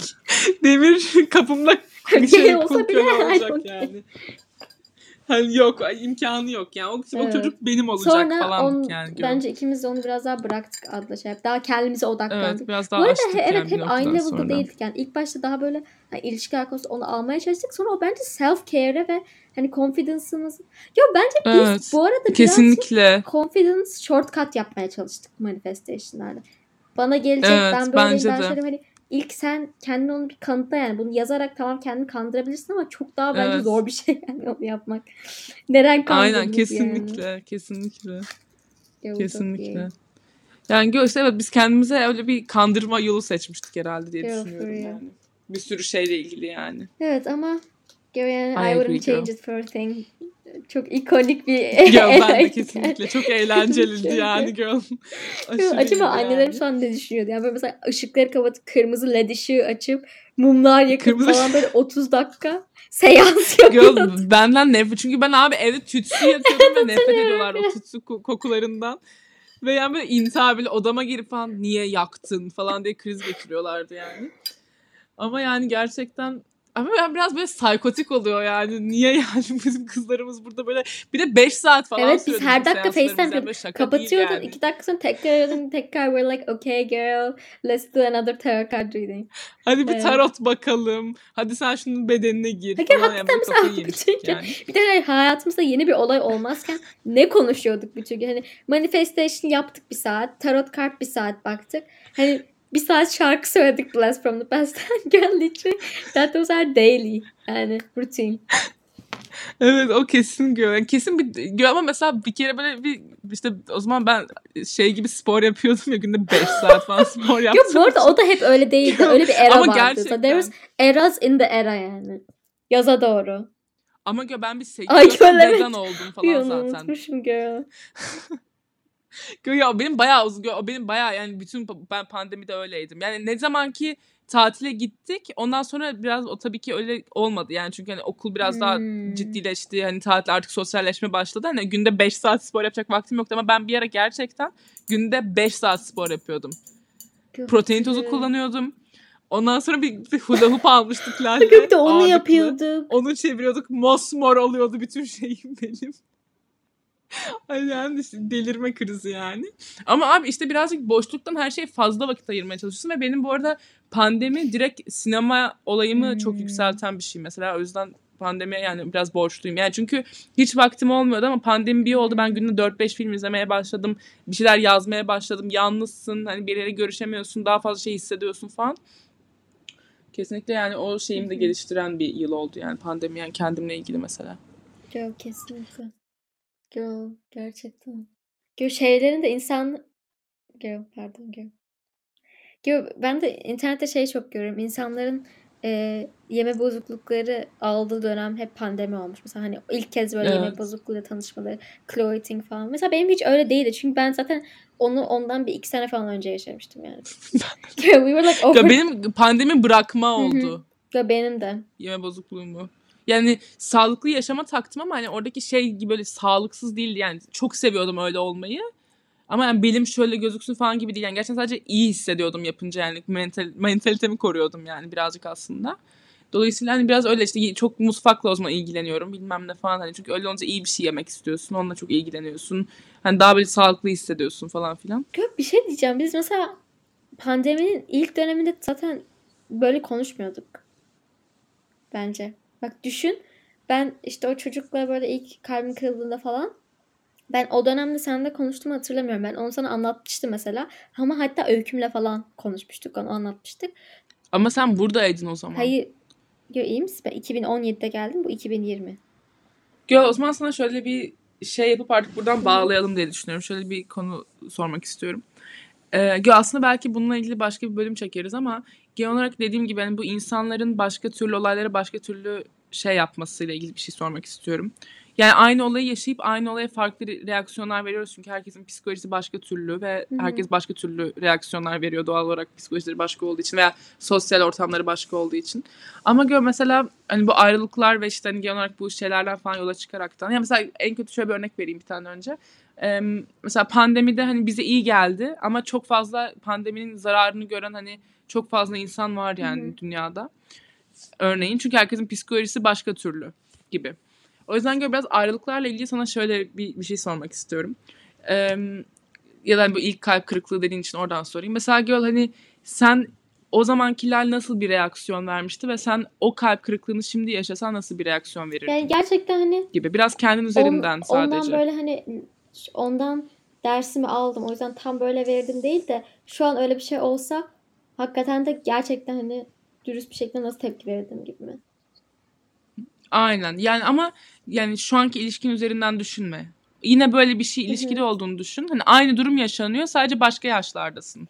Demir kapımda şey olsa bile olacak care. yani. Hani yok imkanı yok yani. O, o Evet. çocuk benim olacak Sonra falan on, yani. gibi. bence ikimiz de onu biraz daha bıraktık adlı şey. Daha kendimize odaklandık. Evet biraz Bu daha arada açtık he- evet yani hep aynı level'da sonra. değildik yani. İlk başta daha böyle hani ilişki konusunda onu almaya çalıştık. Sonra o bence self care'e ve hani confidence'ımız. Yo bence biz Evet. bu arada Kesinlikle. confidence shortcut yapmaya çalıştık manifestation'larda. Bana gelecek Evet, ben böyleyim bence ben de. şöyle hani ilk sen kendini onu bir kanıtla yani. Bunu yazarak tamam kendini kandırabilirsin ama çok daha bence Evet. zor bir şey yani onu yapmak. Neren kandırılır Aynen yani. kesinlikle. Kesinlikle. Ya çok iyi. Kesinlikle. Yani göğüs evet biz kendimize öyle bir kandırma yolu seçmiştik herhalde diye düşünüyorum yani. Bir sürü şeyle ilgili yani. Evet ama yani I I, wouldn't change it for a thing. Çok ikonik bir Girl ben de kesinlikle. Çok eğlenceliydi yani girl. Acaba annelerim yani. şu an ne düşünüyordu? Yani böyle mesela ışıkları kapatıp kırmızı led ışığı açıp mumlar yakıp Kırmızı- falan böyle 30 dakika seans yapıyordu. Girl benden nefret. Çünkü ben abi evde tütsü yakıyordum ve nefret ediyorlar o tütsü ko- kokularından. Ve yani böyle intihar bile odama girip falan niye yaktın falan diye kriz geçiriyorlardı yani. Ama yani gerçekten ama ben biraz böyle psikotik oluyor yani. Niye yani bizim kızlarımız burada böyle bir de 5 saat falan Evet biz her dakika. FaceTime Yani Kapatıyordun. yani. iki dakika sonra tekrar arıyordun. Tekrar we're like okay girl let's do another tarot card reading. Hadi bir tarot bakalım. Hadi sen şunun bedenine gir Peki falan. Yani hakikaten böyle mesela bütün- yani. Bir de hani hayatımızda yeni bir olay olmazken ne konuşuyorduk bütün gün? Hani manifestation yaptık bir saat. Tarot kart bir saat baktık. Hani bir saat şarkı söyledik Blast from the Past'ten. Girl literally that was our daily. Yani routine. Evet o kesin gör. Yani kesin bir gör ama mesela bir kere böyle bir işte o zaman ben şey gibi spor yapıyordum ya günde 5 saat falan spor yaptım. Yok bu arada o da hep öyle değildi. Öyle bir era ama vardı. gerçekten. So there was eras in the era yani. Yaza doğru. Ama ben bir 8 Ay, yaşında göremedim. vegan oldum Bir falan onu zaten. unutmuşum girl. Gör ya o benim bayağı uzun. benim bayağı yani bütün ben pandemide öyleydim. Yani ne zaman ki tatile gittik ondan sonra biraz o tabii ki öyle olmadı. Yani çünkü hani okul biraz daha Hmm. ciddileşti. Hani tatil artık sosyalleşme başladı. Hani günde 5 saat spor yapacak vaktim yoktu ama ben bir ara gerçekten günde 5 saat spor yapıyordum. Protein tozu kullanıyordum. Ondan sonra bir, bir hula hoop almıştık Lale. De onu ağırlıklı. yapıyorduk. Onu çeviriyorduk. Mosmor oluyordu bütün şeyim benim. Ay yani işte delirme krizi yani. Ama abi işte birazcık boşluktan her şeye fazla vakit ayırmaya çalışıyorsun ve benim bu arada pandemi direkt sinema olayımı Hmm. çok yükselten bir şey mesela. O yüzden pandemiye yani biraz borçluyum. Yani çünkü hiç vaktim olmuyordu ama pandemi bir oldu. Ben günde 4-5 film izlemeye başladım. Bir şeyler yazmaya başladım. Yalnızsın. Hani birileri görüşemiyorsun. Daha fazla şey hissediyorsun falan. Kesinlikle yani o şeyimi de geliştiren bir yıl oldu yani pandemi yani kendimle ilgili mesela. Girl kesinlikle. Girl gerçekten. Girl şeylerin de insan... Girl pardon girl. Girl ben de internette şey çok görüyorum. İnsanların e, yeme bozuklukları aldığı dönem hep pandemi olmuş. Mesela hani ilk kez böyle Evet. yemek bozukluğuyla tanışmaları, clothing falan. Mesela benim hiç öyle değildi. Çünkü ben zaten onu ondan bir iki sene falan önce yaşamıştım yani. We were like over... Ya benim pandemi bırakma oldu. Girl, benim de. Yeme bozukluğumu. Yani sağlıklı yaşama taktım ama hani oradaki şey gibi böyle sağlıksız değildi yani. Çok seviyordum öyle olmayı. Ama yani belim şöyle gözüksün falan gibi değil. Yani gerçekten sadece iyi hissediyordum yapınca yani mental, mentalitemi koruyordum yani birazcık aslında. Dolayısıyla hani biraz öyle işte çok mutfakla o zaman ilgileniyorum bilmem ne falan hani çünkü öyle olunca iyi bir şey yemek istiyorsun onunla çok ilgileniyorsun. Hani daha böyle sağlıklı hissediyorsun falan filan. Gök bir şey diyeceğim biz mesela pandeminin ilk döneminde zaten böyle konuşmuyorduk. Bence. Bak düşün ben işte o çocukla böyle ilk kalbim kırıldığında falan ben o dönemde seninle konuştuğumu hatırlamıyorum. Ben onu sana anlatmıştım mesela. Ama hatta öykümle falan konuşmuştuk. Onu anlatmıştık. Ama sen buradaydın o zaman. Hayır. Yo, iyi misin? Ben 2017'de geldim. Bu 2020. Yo, o zaman sana şöyle bir şey yapıp artık buradan bağlayalım diye düşünüyorum. Şöyle bir konu sormak istiyorum. Ee, aslında belki bununla ilgili başka bir bölüm çekeriz ama genel olarak dediğim gibi yani bu insanların başka türlü olaylara başka türlü şey yapmasıyla ilgili bir şey sormak istiyorum. Yani aynı olayı yaşayıp aynı olaya farklı reaksiyonlar veriyoruz. Çünkü herkesin psikolojisi başka türlü ve Hı-hı. herkes başka türlü reaksiyonlar veriyor doğal olarak psikolojileri başka olduğu için veya sosyal ortamları başka olduğu için. Ama gör mesela hani bu ayrılıklar ve işte hani genel olarak bu şeylerden falan yola çıkaraktan. Yani mesela en kötü şöyle bir örnek vereyim bir tane önce. Ee, mesela pandemide hani bize iyi geldi ama çok fazla pandeminin zararını gören hani çok fazla insan var yani Hı-hı. dünyada. Örneğin çünkü herkesin psikolojisi başka türlü gibi. O yüzden göre biraz ayrılıklarla ilgili sana şöyle bir, bir şey sormak istiyorum. Ee, ya da hani bu ilk kalp kırıklığı dediğin için oradan sorayım. Mesela Göl hani sen o zamankiler nasıl bir reaksiyon vermişti ve sen o kalp kırıklığını şimdi yaşasan nasıl bir reaksiyon verirdin? Yani gerçekten hani gibi biraz kendin üzerinden on, sadece. Ondan böyle hani ondan dersimi aldım. O yüzden tam böyle verdim değil de şu an öyle bir şey olsa hakikaten de gerçekten hani dürüst bir şekilde nasıl tepki verirdim gibi mi? Aynen. Yani ama yani şu anki ilişkin üzerinden düşünme. Yine böyle bir şey ilişkili olduğunu düşün. Hani aynı durum yaşanıyor sadece başka yaşlardasın.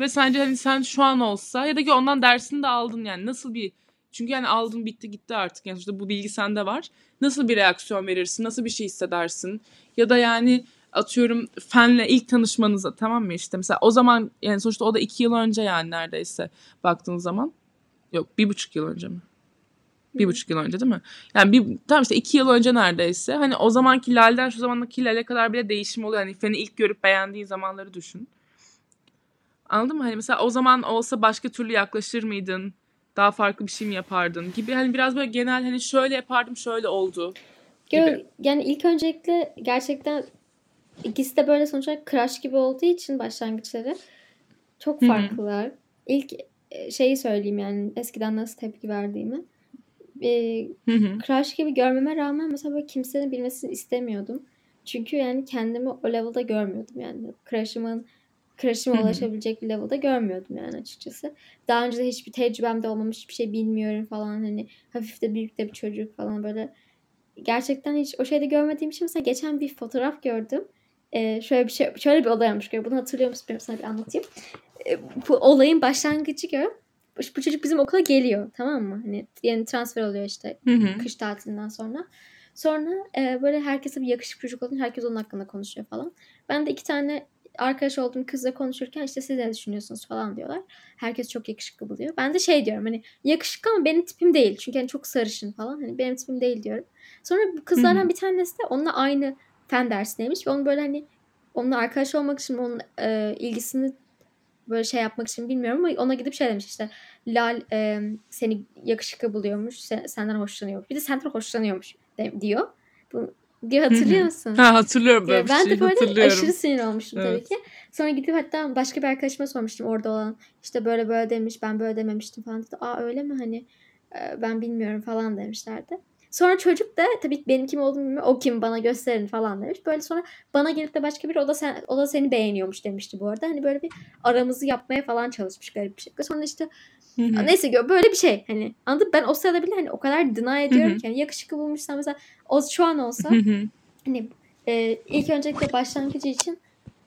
Ve sence hani sen şu an olsa ya da ki ondan dersini de aldın yani nasıl bir çünkü yani aldın bitti gitti artık yani sonuçta bu bilgi sende var. Nasıl bir reaksiyon verirsin? Nasıl bir şey hissedersin? Ya da yani atıyorum fenle ilk tanışmanıza tamam mı işte mesela o zaman yani sonuçta o da iki yıl önce yani neredeyse baktığın zaman. Yok bir buçuk yıl önce mi? Bir buçuk yıl önce değil mi? Yani bir, tam işte iki yıl önce neredeyse. Hani o zamanki Lal'den şu zamandaki Lal'e kadar bile değişim oluyor. Hani Fen'i ilk görüp beğendiğin zamanları düşün. Anladın mı? Hani mesela o zaman olsa başka türlü yaklaşır mıydın? Daha farklı bir şey mi yapardın? Gibi hani biraz böyle genel hani şöyle yapardım şöyle oldu. Gibi. Yani ilk öncelikle gerçekten ikisi de böyle sonuçta crush gibi olduğu için başlangıçları çok farklılar. Hı-hı. İlk e, şeyi söyleyeyim yani eskiden nasıl tepki verdiğimi e, crush gibi görmeme rağmen mesela böyle kimsenin bilmesini istemiyordum. Çünkü yani kendimi o level'da görmüyordum yani. Crush'ımın crush'ıma ulaşabilecek bir level'da görmüyordum yani açıkçası. Daha önce de hiçbir tecrübem de olmamış, hiçbir şey bilmiyorum falan hani hafif de büyük de bir çocuk falan böyle gerçekten hiç o şeyde görmediğim için mesela geçen bir fotoğraf gördüm. Ee, şöyle bir şey şöyle bir olay olmuş. Bunu hatırlıyor musun? Ben sana bir anlatayım. Ee, bu olayın başlangıcı gör bu çocuk bizim okula geliyor tamam mı? Hani yeni transfer oluyor işte hı hı. kış tatilinden sonra. Sonra e, böyle herkese bir yakışık çocuk olunca herkes onun hakkında konuşuyor falan. Ben de iki tane arkadaş olduğum kızla konuşurken işte siz ne düşünüyorsunuz falan diyorlar. Herkes çok yakışıklı buluyor. Ben de şey diyorum hani yakışıklı ama benim tipim değil. Çünkü hani çok sarışın falan. Hani benim tipim değil diyorum. Sonra bu kızlardan Hı-hı. bir tanesi de onunla aynı fen dersindeymiş. Ve onu böyle hani onunla arkadaş olmak için onun e, ilgisini böyle şey yapmak için bilmiyorum ama ona gidip şey demiş işte Lal e, seni yakışıklı buluyormuş sen, senden hoşlanıyor. Bir de senden hoşlanıyormuş de, diyor. Bu, diyor hatırlıyor musun? ha hatırlıyorum böyle Ben şey, de böyle aşırı sinir olmuştum evet. tabii ki. Sonra gidip hatta başka bir arkadaşıma sormuştum orada olan. İşte böyle böyle demiş ben böyle dememiştim falan dedi. Aa öyle mi hani ben bilmiyorum falan demişlerdi. Sonra çocuk da tabii benim kim olduğumu bilmiyor. O kim bana gösterin falan demiş. Böyle sonra bana gelip de başka biri o da, sen, o da seni beğeniyormuş demişti bu arada. Hani böyle bir aramızı yapmaya falan çalışmış garip bir şekilde. Sonra işte Hı-hı. neyse böyle bir şey hani anladın ben o sırada bile hani o kadar deny ediyorum Hı-hı. ki yani yakışıklı bulmuşsam mesela o şu an olsa Hı-hı. hani e, ilk öncelikle başlangıcı için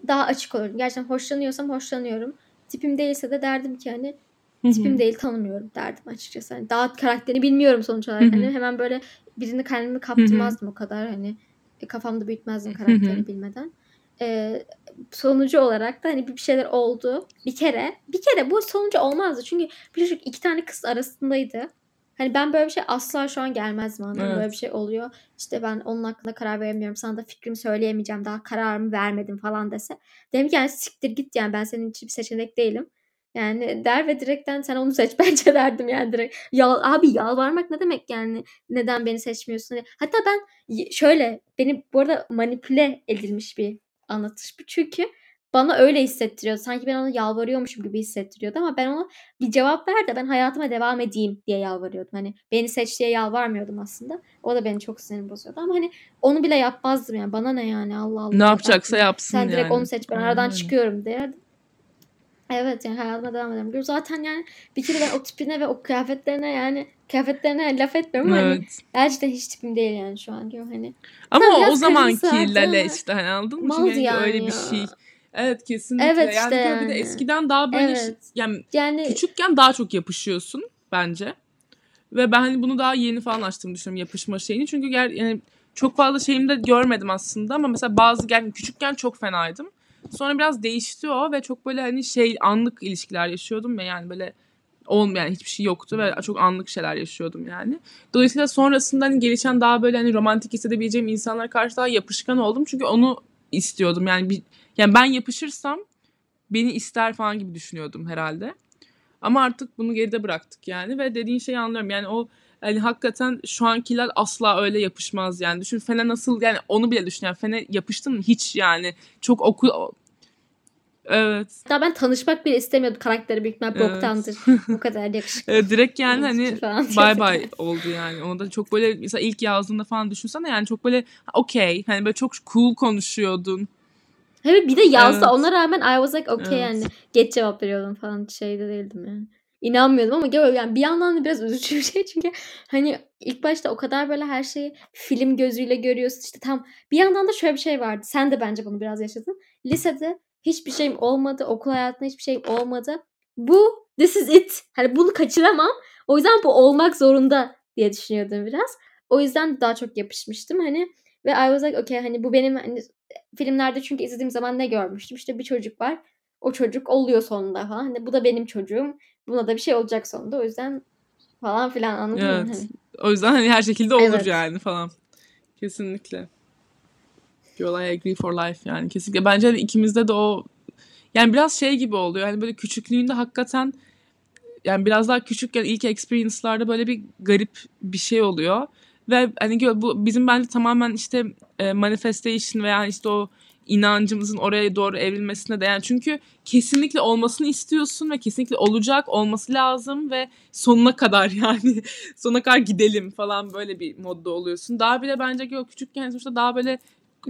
daha açık olurum. Gerçekten hoşlanıyorsam hoşlanıyorum. Tipim değilse de derdim ki hani tipim değil tanımıyorum derdim açıkçası. Hani daha karakterini bilmiyorum sonuç olarak. Hani hemen böyle birini kendimi kaptırmazdım o kadar hani e, kafamda büyütmezdim karakterini bilmeden. Ee, sonucu olarak da hani bir şeyler oldu. Bir kere. Bir kere bu sonucu olmazdı. Çünkü çocuk iki tane kız arasındaydı. Hani ben böyle bir şey asla şu an gelmezdim anladın mı? Evet. Böyle bir şey oluyor. İşte ben onun hakkında karar veremiyorum. Sana da fikrimi söyleyemeyeceğim. Daha kararımı vermedim falan dese. Dedim ki yani siktir git yani ben senin için bir seçenek değilim. Yani der ve direkten sen onu seç bence derdim yani direkt. Ya abi yalvarmak ne demek yani? Neden beni seçmiyorsun? Hatta ben şöyle beni bu arada manipüle edilmiş bir anlatış bu. Çünkü bana öyle hissettiriyordu. Sanki ben ona yalvarıyormuşum gibi hissettiriyordu ama ben ona bir cevap ver de ben hayatıma devam edeyim diye yalvarıyordum. Hani beni seç diye yalvarmıyordum aslında. O da beni çok sinir bozuyordu ama hani onu bile yapmazdım yani. Bana ne yani Allah Allah. Ne yapacaksa yapsın Sen direkt yani. onu seç ben Aynen aradan çıkıyorum derdim. Evet yani hayatıma devam ediyorum. Zaten yani bir kere ben o tipine ve o kıyafetlerine yani kıyafetlerine laf etmiyorum hani Evet. gerçekten hiç tipim değil yani şu an diyor hani. Ama o, zamanki Lale işte hani anladın mı? Çünkü hani yani öyle ya. bir şey. Evet kesinlikle. Evet yani işte böyle bir de yani. eskiden daha böyle şey- Evet. yani Yani küçükken daha çok yapışıyorsun bence. Ve ben hani bunu daha yeni falan açtığımı düşünüyorum yapışma şeyini. Çünkü ger yani çok fazla şeyimi de görmedim aslında ama mesela bazı yani küçükken çok fenaydım. Sonra biraz değişti o ve çok böyle hani şey anlık ilişkiler yaşıyordum ve yani böyle olmayan hiçbir şey yoktu ve çok anlık şeyler yaşıyordum yani. Dolayısıyla sonrasında hani gelişen daha böyle hani romantik hissedebileceğim insanlara karşı daha yapışkan oldum. Çünkü onu istiyordum. Yani bir yani ben yapışırsam beni ister falan gibi düşünüyordum herhalde. Ama artık bunu geride bıraktık yani ve dediğin şeyi anlıyorum. Yani o yani hakikaten şu ankiler asla öyle yapışmaz yani. Düşün Fene nasıl yani onu bile düşün. Yani Fene yapıştın mı? Hiç yani. Çok oku... Evet. Hatta ben tanışmak bile istemiyordum. Karakteri büyük ihtimal Evet. boktandır. Bu kadar yakışıklı. Evet, direkt yani hani bay bay oldu yani. Onu da çok böyle mesela ilk yazdığında falan düşünsene yani çok böyle okey hani böyle çok cool konuşuyordun. Evet bir de yazdı. Evet. Ona rağmen I was like okay Evet. yani. Geç cevap veriyordum falan. Şeyde değildim yani. İnanmıyordum ama gel yani bir yandan da biraz üzücü bir şey. Çünkü hani ilk başta o kadar böyle her şeyi film gözüyle görüyorsun. İşte tam bir yandan da şöyle bir şey vardı. Sen de bence bunu biraz yaşadın. Lisede hiçbir şeyim olmadı. Okul hayatında hiçbir şeyim olmadı. Bu this is it. Hani bunu kaçıramam. O yüzden bu olmak zorunda diye düşünüyordum biraz. O yüzden daha çok yapışmıştım. Hani ve I was like okay hani bu benim hani filmlerde çünkü izlediğim zaman ne görmüştüm? İşte bir çocuk var. O çocuk oluyor sonunda falan. Hani bu da benim çocuğum buna da bir şey olacak sonunda o yüzden falan filan anladın mı? Evet. Hani O yüzden hani her şekilde olur Evet. yani falan. Kesinlikle. Girl I agree for life yani kesinlikle. Bence hani ikimizde de o yani biraz şey gibi oluyor. Hani böyle küçüklüğünde hakikaten yani biraz daha küçükken ilk experience'larda böyle bir garip bir şey oluyor. Ve hani bu bizim bence tamamen işte e, manifestation veya işte o inancımızın oraya doğru evrilmesine de yani çünkü kesinlikle olmasını istiyorsun ve kesinlikle olacak olması lazım ve sonuna kadar yani sonuna kadar gidelim falan böyle bir modda oluyorsun. Daha bile bence ki o küçükken sonuçta daha böyle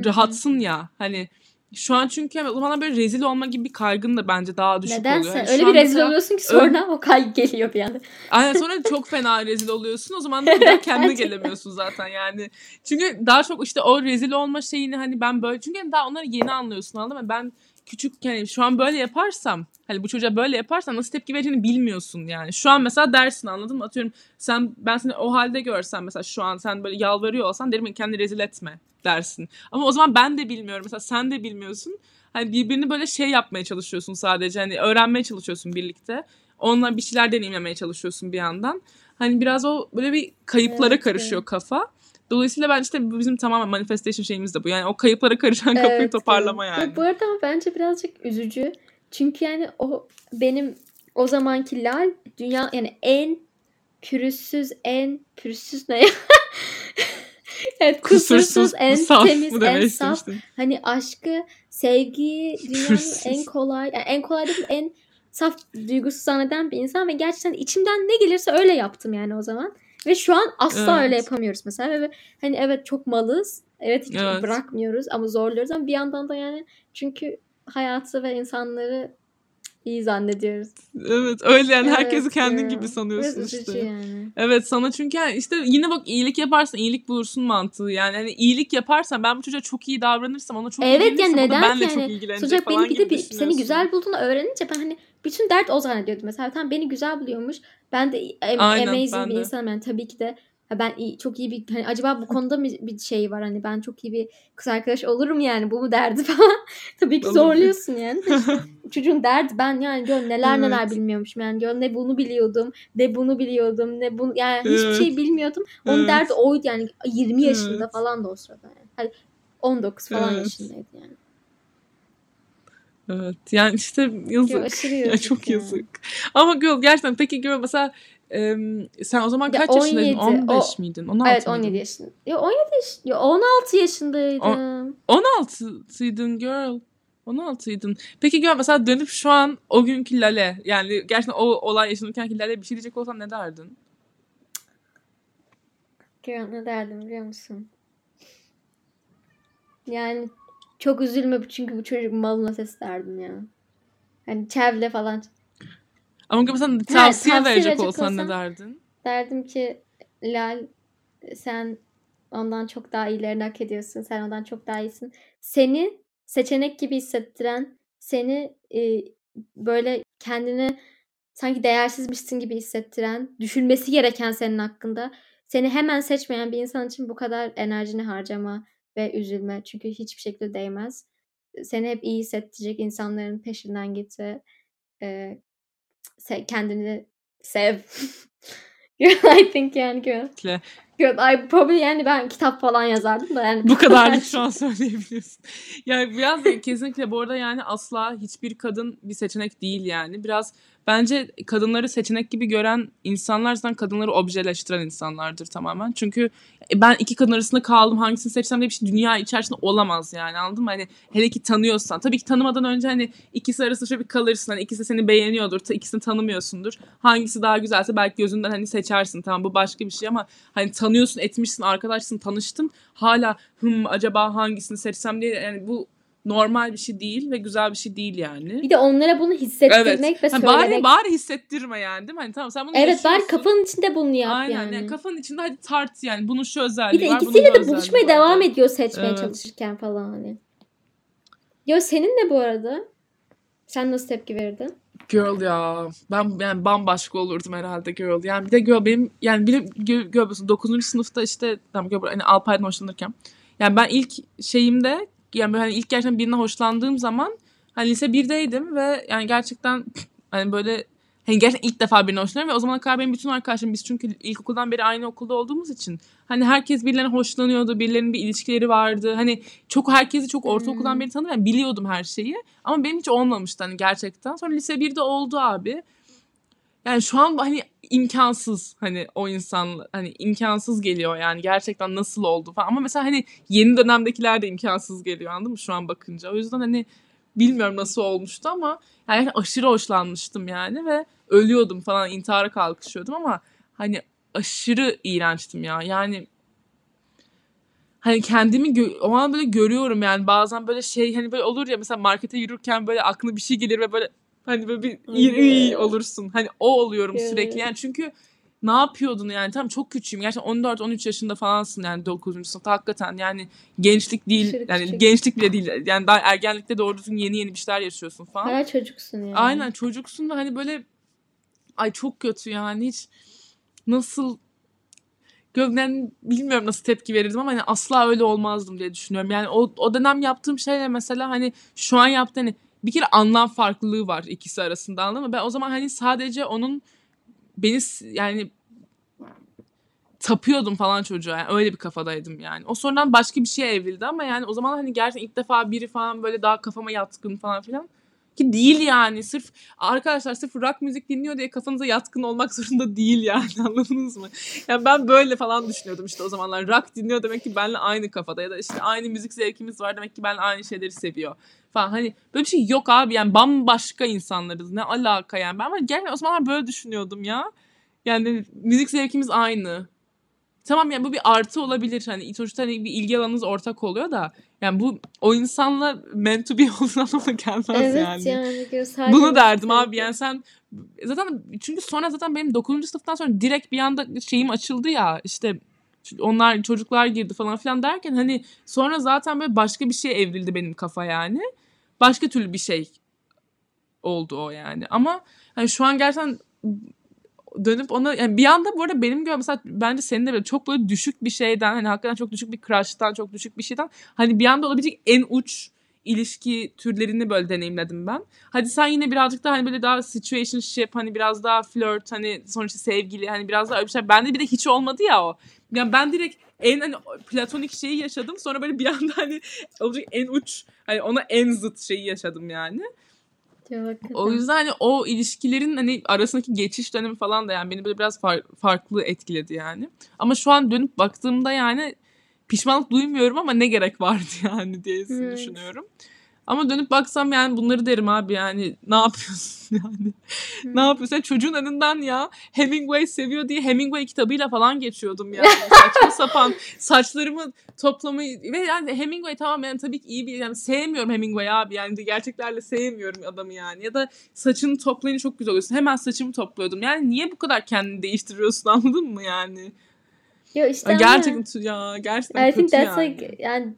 rahatsın ya hani şu an çünkü o zaman böyle rezil olma gibi bir kaygın da bence daha düşük oluyor. Nedense Yani öyle bir rezil mesela- oluyorsun ki sonra o kaygı geliyor bir anda. Aynen sonra çok fena rezil oluyorsun. O zaman da kendine gelemiyorsun zaten yani. Çünkü daha çok işte o rezil olma şeyini hani ben böyle çünkü daha onları yeni anlıyorsun anladın mı? Ben küçük yani şu an böyle yaparsam hani bu çocuğa böyle yaparsam nasıl tepki vereceğini bilmiyorsun yani. Şu an mesela dersin anladın mı? Atıyorum sen ben seni o halde görsem mesela şu an sen böyle yalvarıyor olsan derim ki kendini rezil etme dersin. Ama o zaman ben de bilmiyorum. Mesela sen de bilmiyorsun. Hani birbirini böyle şey yapmaya çalışıyorsun sadece. Hani öğrenmeye çalışıyorsun birlikte. Onunla bir şeyler deneyimlemeye çalışıyorsun bir yandan. Hani biraz o böyle bir kayıplara Evet, karışıyor evet. kafa. Dolayısıyla ben işte bizim tamamen manifestation şeyimiz de bu. Yani o kayıplara karışan kafayı Evet, toparlama yani. Ya bu arada bence birazcık üzücü. Çünkü yani o benim o zamanki Lal dünya yani en pürüzsüz en pürüzsüz ne ya? evet kusursuz, en saf temiz demeyi en saf istemiştim. hani aşkı sevgiyi dünyanın en kolay yani en kolay değil en saf duygusu zanneden bir insan ve gerçekten içimden ne gelirse öyle yaptım yani o zaman. Ve şu an asla Evet. öyle yapamıyoruz mesela. Ve hani evet çok malız. Evet hiç Evet. bırakmıyoruz ama zorluyoruz ama bir yandan da yani çünkü hayatı ve insanları iyi zannediyoruz. Evet öyle yani herkesi Evet kendin ya. gibi sanıyorsun Biraz işte. yani. Evet sana çünkü yani işte yine bak iyilik yaparsan iyilik bulursun mantığı yani hani iyilik yaparsan ben bu çocuğa çok iyi davranırsam ona çok Evet ya ilgilenirsem o da neden benimle ki çok yani ilgilenecek sonuçta falan beni gibi bir- seni güzel bulduğunu öğrenince ben hani bütün dert o zannediyordum mesela. Tam beni güzel buluyormuş. Ben de am- Aynen, amazing ben bir de. insanım yani tabii ki de Ha ben iyi, çok iyi bir hani acaba bu konuda mı bir şey var hani ben çok iyi bir kız arkadaş olurum yani bu mu derdi falan. Tabii ki zorluyorsun yani. Çocuğun derdi ben yani gör neler neler evet. bilmiyormuşum yani gör ne bunu biliyordum ne bunu biliyordum ne bunu yani evet. hiçbir şey bilmiyordum. Onun evet. derdi oydu yani 20 yaşında evet. falan da o sırada yani. Hani 19 falan evet. yaşındaydı yani. Evet yani işte yazık. Ya, yazık çok ya. yazık. Ama Gül gerçekten peki Gül mesela e, sen o zaman kaç 17, yaşındaydın? 15 o, miydin? 16 evet 17 miydin? yaşında. Ya 17 yaş, ya 16 yaşındaydım. O, 16'sıydın girl. 16'ydın. Peki Gül mesela dönüp şu an o günkü Lale yani gerçekten o olay yaşanırken Lale bir şey diyecek olsan ne derdin? Girl ne derdim biliyor musun? Yani çok üzülme çünkü bu çocuk malına ses derdim ya. Hani çevle falan. Ama mesela tavsiye, ha, tavsiye verecek, verecek olsan, olsan ne derdin? Derdim ki Lal sen ondan çok daha iyilerini hak ediyorsun. Sen ondan çok daha iyisin. Seni seçenek gibi hissettiren, seni e, böyle kendini sanki değersizmişsin gibi hissettiren, düşünmesi gereken senin hakkında, seni hemen seçmeyen bir insan için bu kadar enerjini harcama ve üzülme. Çünkü hiçbir şekilde değmez. Seni hep iyi hissettirecek insanların peşinden git ve e, kendini sev. I think yani good. Good. I probably yani ben kitap falan yazardım da yani. Bu kadarlık şu an söyleyebiliyorsun. Yani biraz kesinlikle bu arada yani asla hiçbir kadın bir seçenek değil yani. Biraz bence kadınları seçenek gibi gören insanlar zaten kadınları objeleştiren insanlardır tamamen. Çünkü e, ben iki kadın arasında kaldım hangisini seçsem diye bir şey dünya içerisinde olamaz yani anladın mı? Hani hele ki tanıyorsan. Tabii ki tanımadan önce hani ikisi arasında şöyle bir kalırsın. Hani ikisi seni beğeniyordur. ikisini tanımıyorsundur. Hangisi daha güzelse belki gözünden hani seçersin. Tamam bu başka bir şey ama hani tanıyorsun etmişsin arkadaşsın tanıştın. Hala hım acaba hangisini seçsem diye yani bu normal bir şey değil ve güzel bir şey değil yani. Bir de onlara bunu hissettirmek evet. ve hani söylemek. Bari, bari hissettirme yani değil mi? Hani tamam sen bunu Evet bari kafanın içinde bunu yap Aynen, yani. yani. Kafanın içinde hadi tart yani. Bunun şu özelliği var. Bir de ikisiyle de buluşmaya devam ediyor seçmeye evet. çalışırken falan hani. Yo senin ne bu arada? Sen nasıl tepki verirdin? Girl ya. Ben yani bambaşka olurdum herhalde girl. Yani bir de girl benim yani bir girl 9. sınıfta işte tamam girl hani Alpay'dan hoşlanırken. Yani ben ilk şeyimde yani böyle hani ilk gerçekten birine hoşlandığım zaman hani lise 1'deydim ve yani gerçekten hani böyle hani gerçekten ilk defa birine hoşlanıyorum ve o zamana kadar benim bütün arkadaşlarım biz çünkü ilkokuldan beri aynı okulda olduğumuz için hani herkes birilerine hoşlanıyordu, birilerinin bir ilişkileri vardı. Hani çok herkesi çok ortaokuldan hmm. beri tanıdım. Yani biliyordum her şeyi ama benim hiç olmamıştı hani gerçekten. Sonra lise 1'de oldu abi. Yani şu an hani imkansız hani o insan hani imkansız geliyor yani gerçekten nasıl oldu falan. Ama mesela hani yeni dönemdekiler de imkansız geliyor anladın mı şu an bakınca. O yüzden hani bilmiyorum nasıl olmuştu ama yani aşırı hoşlanmıştım yani ve ölüyordum falan intihara kalkışıyordum ama hani aşırı iğrençtim ya. Yani hani kendimi o an böyle görüyorum yani bazen böyle şey hani böyle olur ya mesela markete yürürken böyle aklına bir şey gelir ve böyle Hani böyle bir iyi, olursun. Hani o oluyorum sürekli. Yani çünkü ne yapıyordun yani? Tamam çok küçüğüm. Gerçekten 14-13 yaşında falansın yani 9. sınıfta. Hakikaten yani gençlik değil. Aşırı yani küçük. gençlik bile değil. Yani daha ergenlikte doğru düzgün yeni yeni bir şeyler yaşıyorsun falan. Hala çocuksun yani. Aynen çocuksun da hani böyle ay çok kötü yani hiç nasıl Gövden bilmiyorum nasıl tepki verirdim ama hani asla öyle olmazdım diye düşünüyorum. Yani o, o dönem yaptığım şeyle mesela hani şu an yaptığım hani bir kere anlam farklılığı var ikisi arasında anladın mı? Ben o zaman hani sadece onun beni yani tapıyordum falan çocuğa. Yani öyle bir kafadaydım yani. O sonradan başka bir şeye evrildi ama yani o zaman hani gerçekten ilk defa biri falan böyle daha kafama yatkın falan filan. Ki değil yani. Sırf arkadaşlar sırf rock müzik dinliyor diye kafanıza yatkın olmak zorunda değil yani. Anladınız mı? Yani ben böyle falan düşünüyordum işte o zamanlar. Rock dinliyor demek ki benimle aynı kafada ya da işte aynı müzik zevkimiz var demek ki benimle aynı şeyleri seviyor falan. Hani böyle bir şey yok abi yani bambaşka insanlarız. Ne alaka yani. Ben gerçekten o zamanlar böyle düşünüyordum ya. Yani müzik zevkimiz aynı. Tamam yani bu bir artı olabilir. Hani sonuçta hani bir ilgi alanınız ortak oluyor da yani bu o insanla meant to be olduğu anlamına gelmez evet, yani. yani Bunu derdim abi yani sen zaten çünkü sonra zaten benim 9. sınıftan sonra direkt bir anda şeyim açıldı ya işte onlar çocuklar girdi falan filan derken hani sonra zaten böyle başka bir şey evrildi benim kafa yani başka türlü bir şey oldu o yani. Ama hani şu an gerçekten dönüp ona yani bir anda bu arada benim gördüğüm mesela bence senin de böyle çok böyle düşük bir şeyden hani hakikaten çok düşük bir crush'tan çok düşük bir şeyden hani bir anda olabilecek en uç ilişki türlerini böyle deneyimledim ben. Hadi sen yine birazcık daha hani böyle daha situationship hani biraz daha flirt hani sonuçta sevgili hani biraz daha öyle bir şey. Bende bir de hiç olmadı ya o. Yani ben direkt en hani platonik şeyi yaşadım. Sonra böyle bir anda hani olacak en uç hani ona en zıt şeyi yaşadım yani. O yüzden hani o ilişkilerin hani arasındaki geçiş dönemi falan da yani beni böyle biraz far- farklı etkiledi yani. Ama şu an dönüp baktığımda yani pişmanlık duymuyorum ama ne gerek vardı yani diye evet. düşünüyorum. Ama dönüp baksam yani bunları derim abi yani ne yapıyorsun yani? Ne yapıyorsun? çocuğun önünden ya Hemingway seviyor diye Hemingway kitabıyla falan geçiyordum yani. Saçma sapan saçlarımı toplamayı ve yani Hemingway tamam yani tabii ki iyi bir yani sevmiyorum Hemingway abi yani de gerçeklerle sevmiyorum adamı yani. Ya da saçını toplayınca çok güzel oluyorsun. Hemen saçımı topluyordum. Yani niye bu kadar kendini değiştiriyorsun anladın mı yani? Yo işte gerçekten ya gerçekten I think that's yani. like yani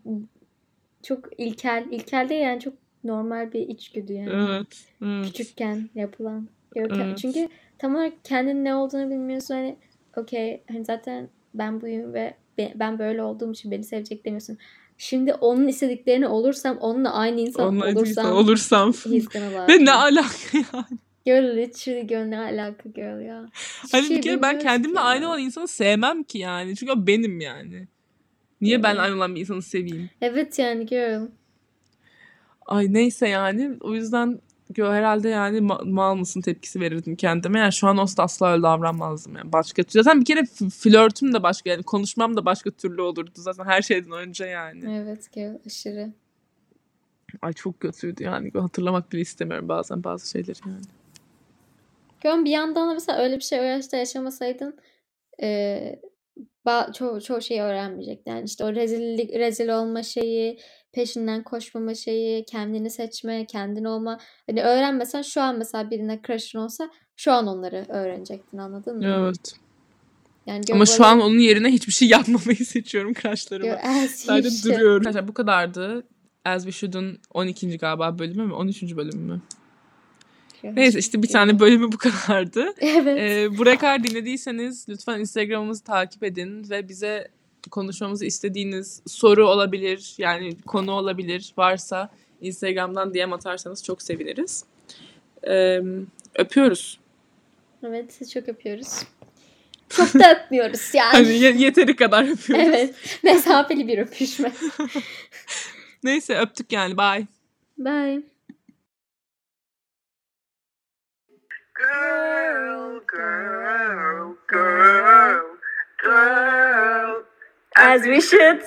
çok ilkel. İlkel değil yani çok normal bir içgüdü yani. Evet. evet. Küçükken yapılan. Evet. Çünkü tam olarak kendin ne olduğunu bilmiyorsun. Hani okey hani zaten ben buyum ve ben böyle olduğum için beni sevecek demiyorsun. Şimdi onun istediklerini olursam onunla aynı insan onunla olursam olursam ve ne alaka yani. Girl literally girl ne alaka girl ya. Hiç hani şey bir kere ben kendimle aynı olan insanı sevmem ki yani. Çünkü o benim yani. Niye ben aynı olan bir insanı seveyim? Evet yani girl. Ay neyse yani o yüzden herhalde yani ma- mal mısın tepkisi verirdim kendime. Yani şu an olsa asla öyle davranmazdım yani. Başka zaten bir kere flörtüm de başka yani konuşmam da başka türlü olurdu zaten her şeyden önce yani. Evet girl aşırı. Ay çok kötüydü yani hatırlamak bile istemiyorum bazen bazı şeyleri yani. Gön bir yandan da mesela öyle bir şey o yaşta yaşamasaydın e, çoğu, çoğu şeyi öğrenmeyecektin. Yani işte o rezillik, rezil olma şeyi, peşinden koşmama şeyi, kendini seçme, kendin olma. Hani öğrenmesen şu an mesela birine crush'ın olsa şu an onları öğrenecektin anladın mı? Evet. Yani Ama şu an onun yerine hiçbir şey yapmamayı seçiyorum crushlarıma. Sadece duruyorum. Arkadaşlar bu kadardı. As We Should'un 12. galiba bölümü mü? 13. bölümü mü? Neyse işte bir tane bölümü bu kadardı. Evet. Ee, buraya kadar dinlediyseniz lütfen Instagram'ımızı takip edin ve bize konuşmamızı istediğiniz soru olabilir yani konu olabilir varsa Instagram'dan DM atarsanız çok seviniriz. Ee, öpüyoruz. Evet sizi çok öpüyoruz. Çok da öpmüyoruz yani. hani yeteri kadar öpüyoruz. Evet. Mesafeli bir öpüşme. Neyse öptük yani. Bye. Bye. Girl, girl, girl, girl. As we should.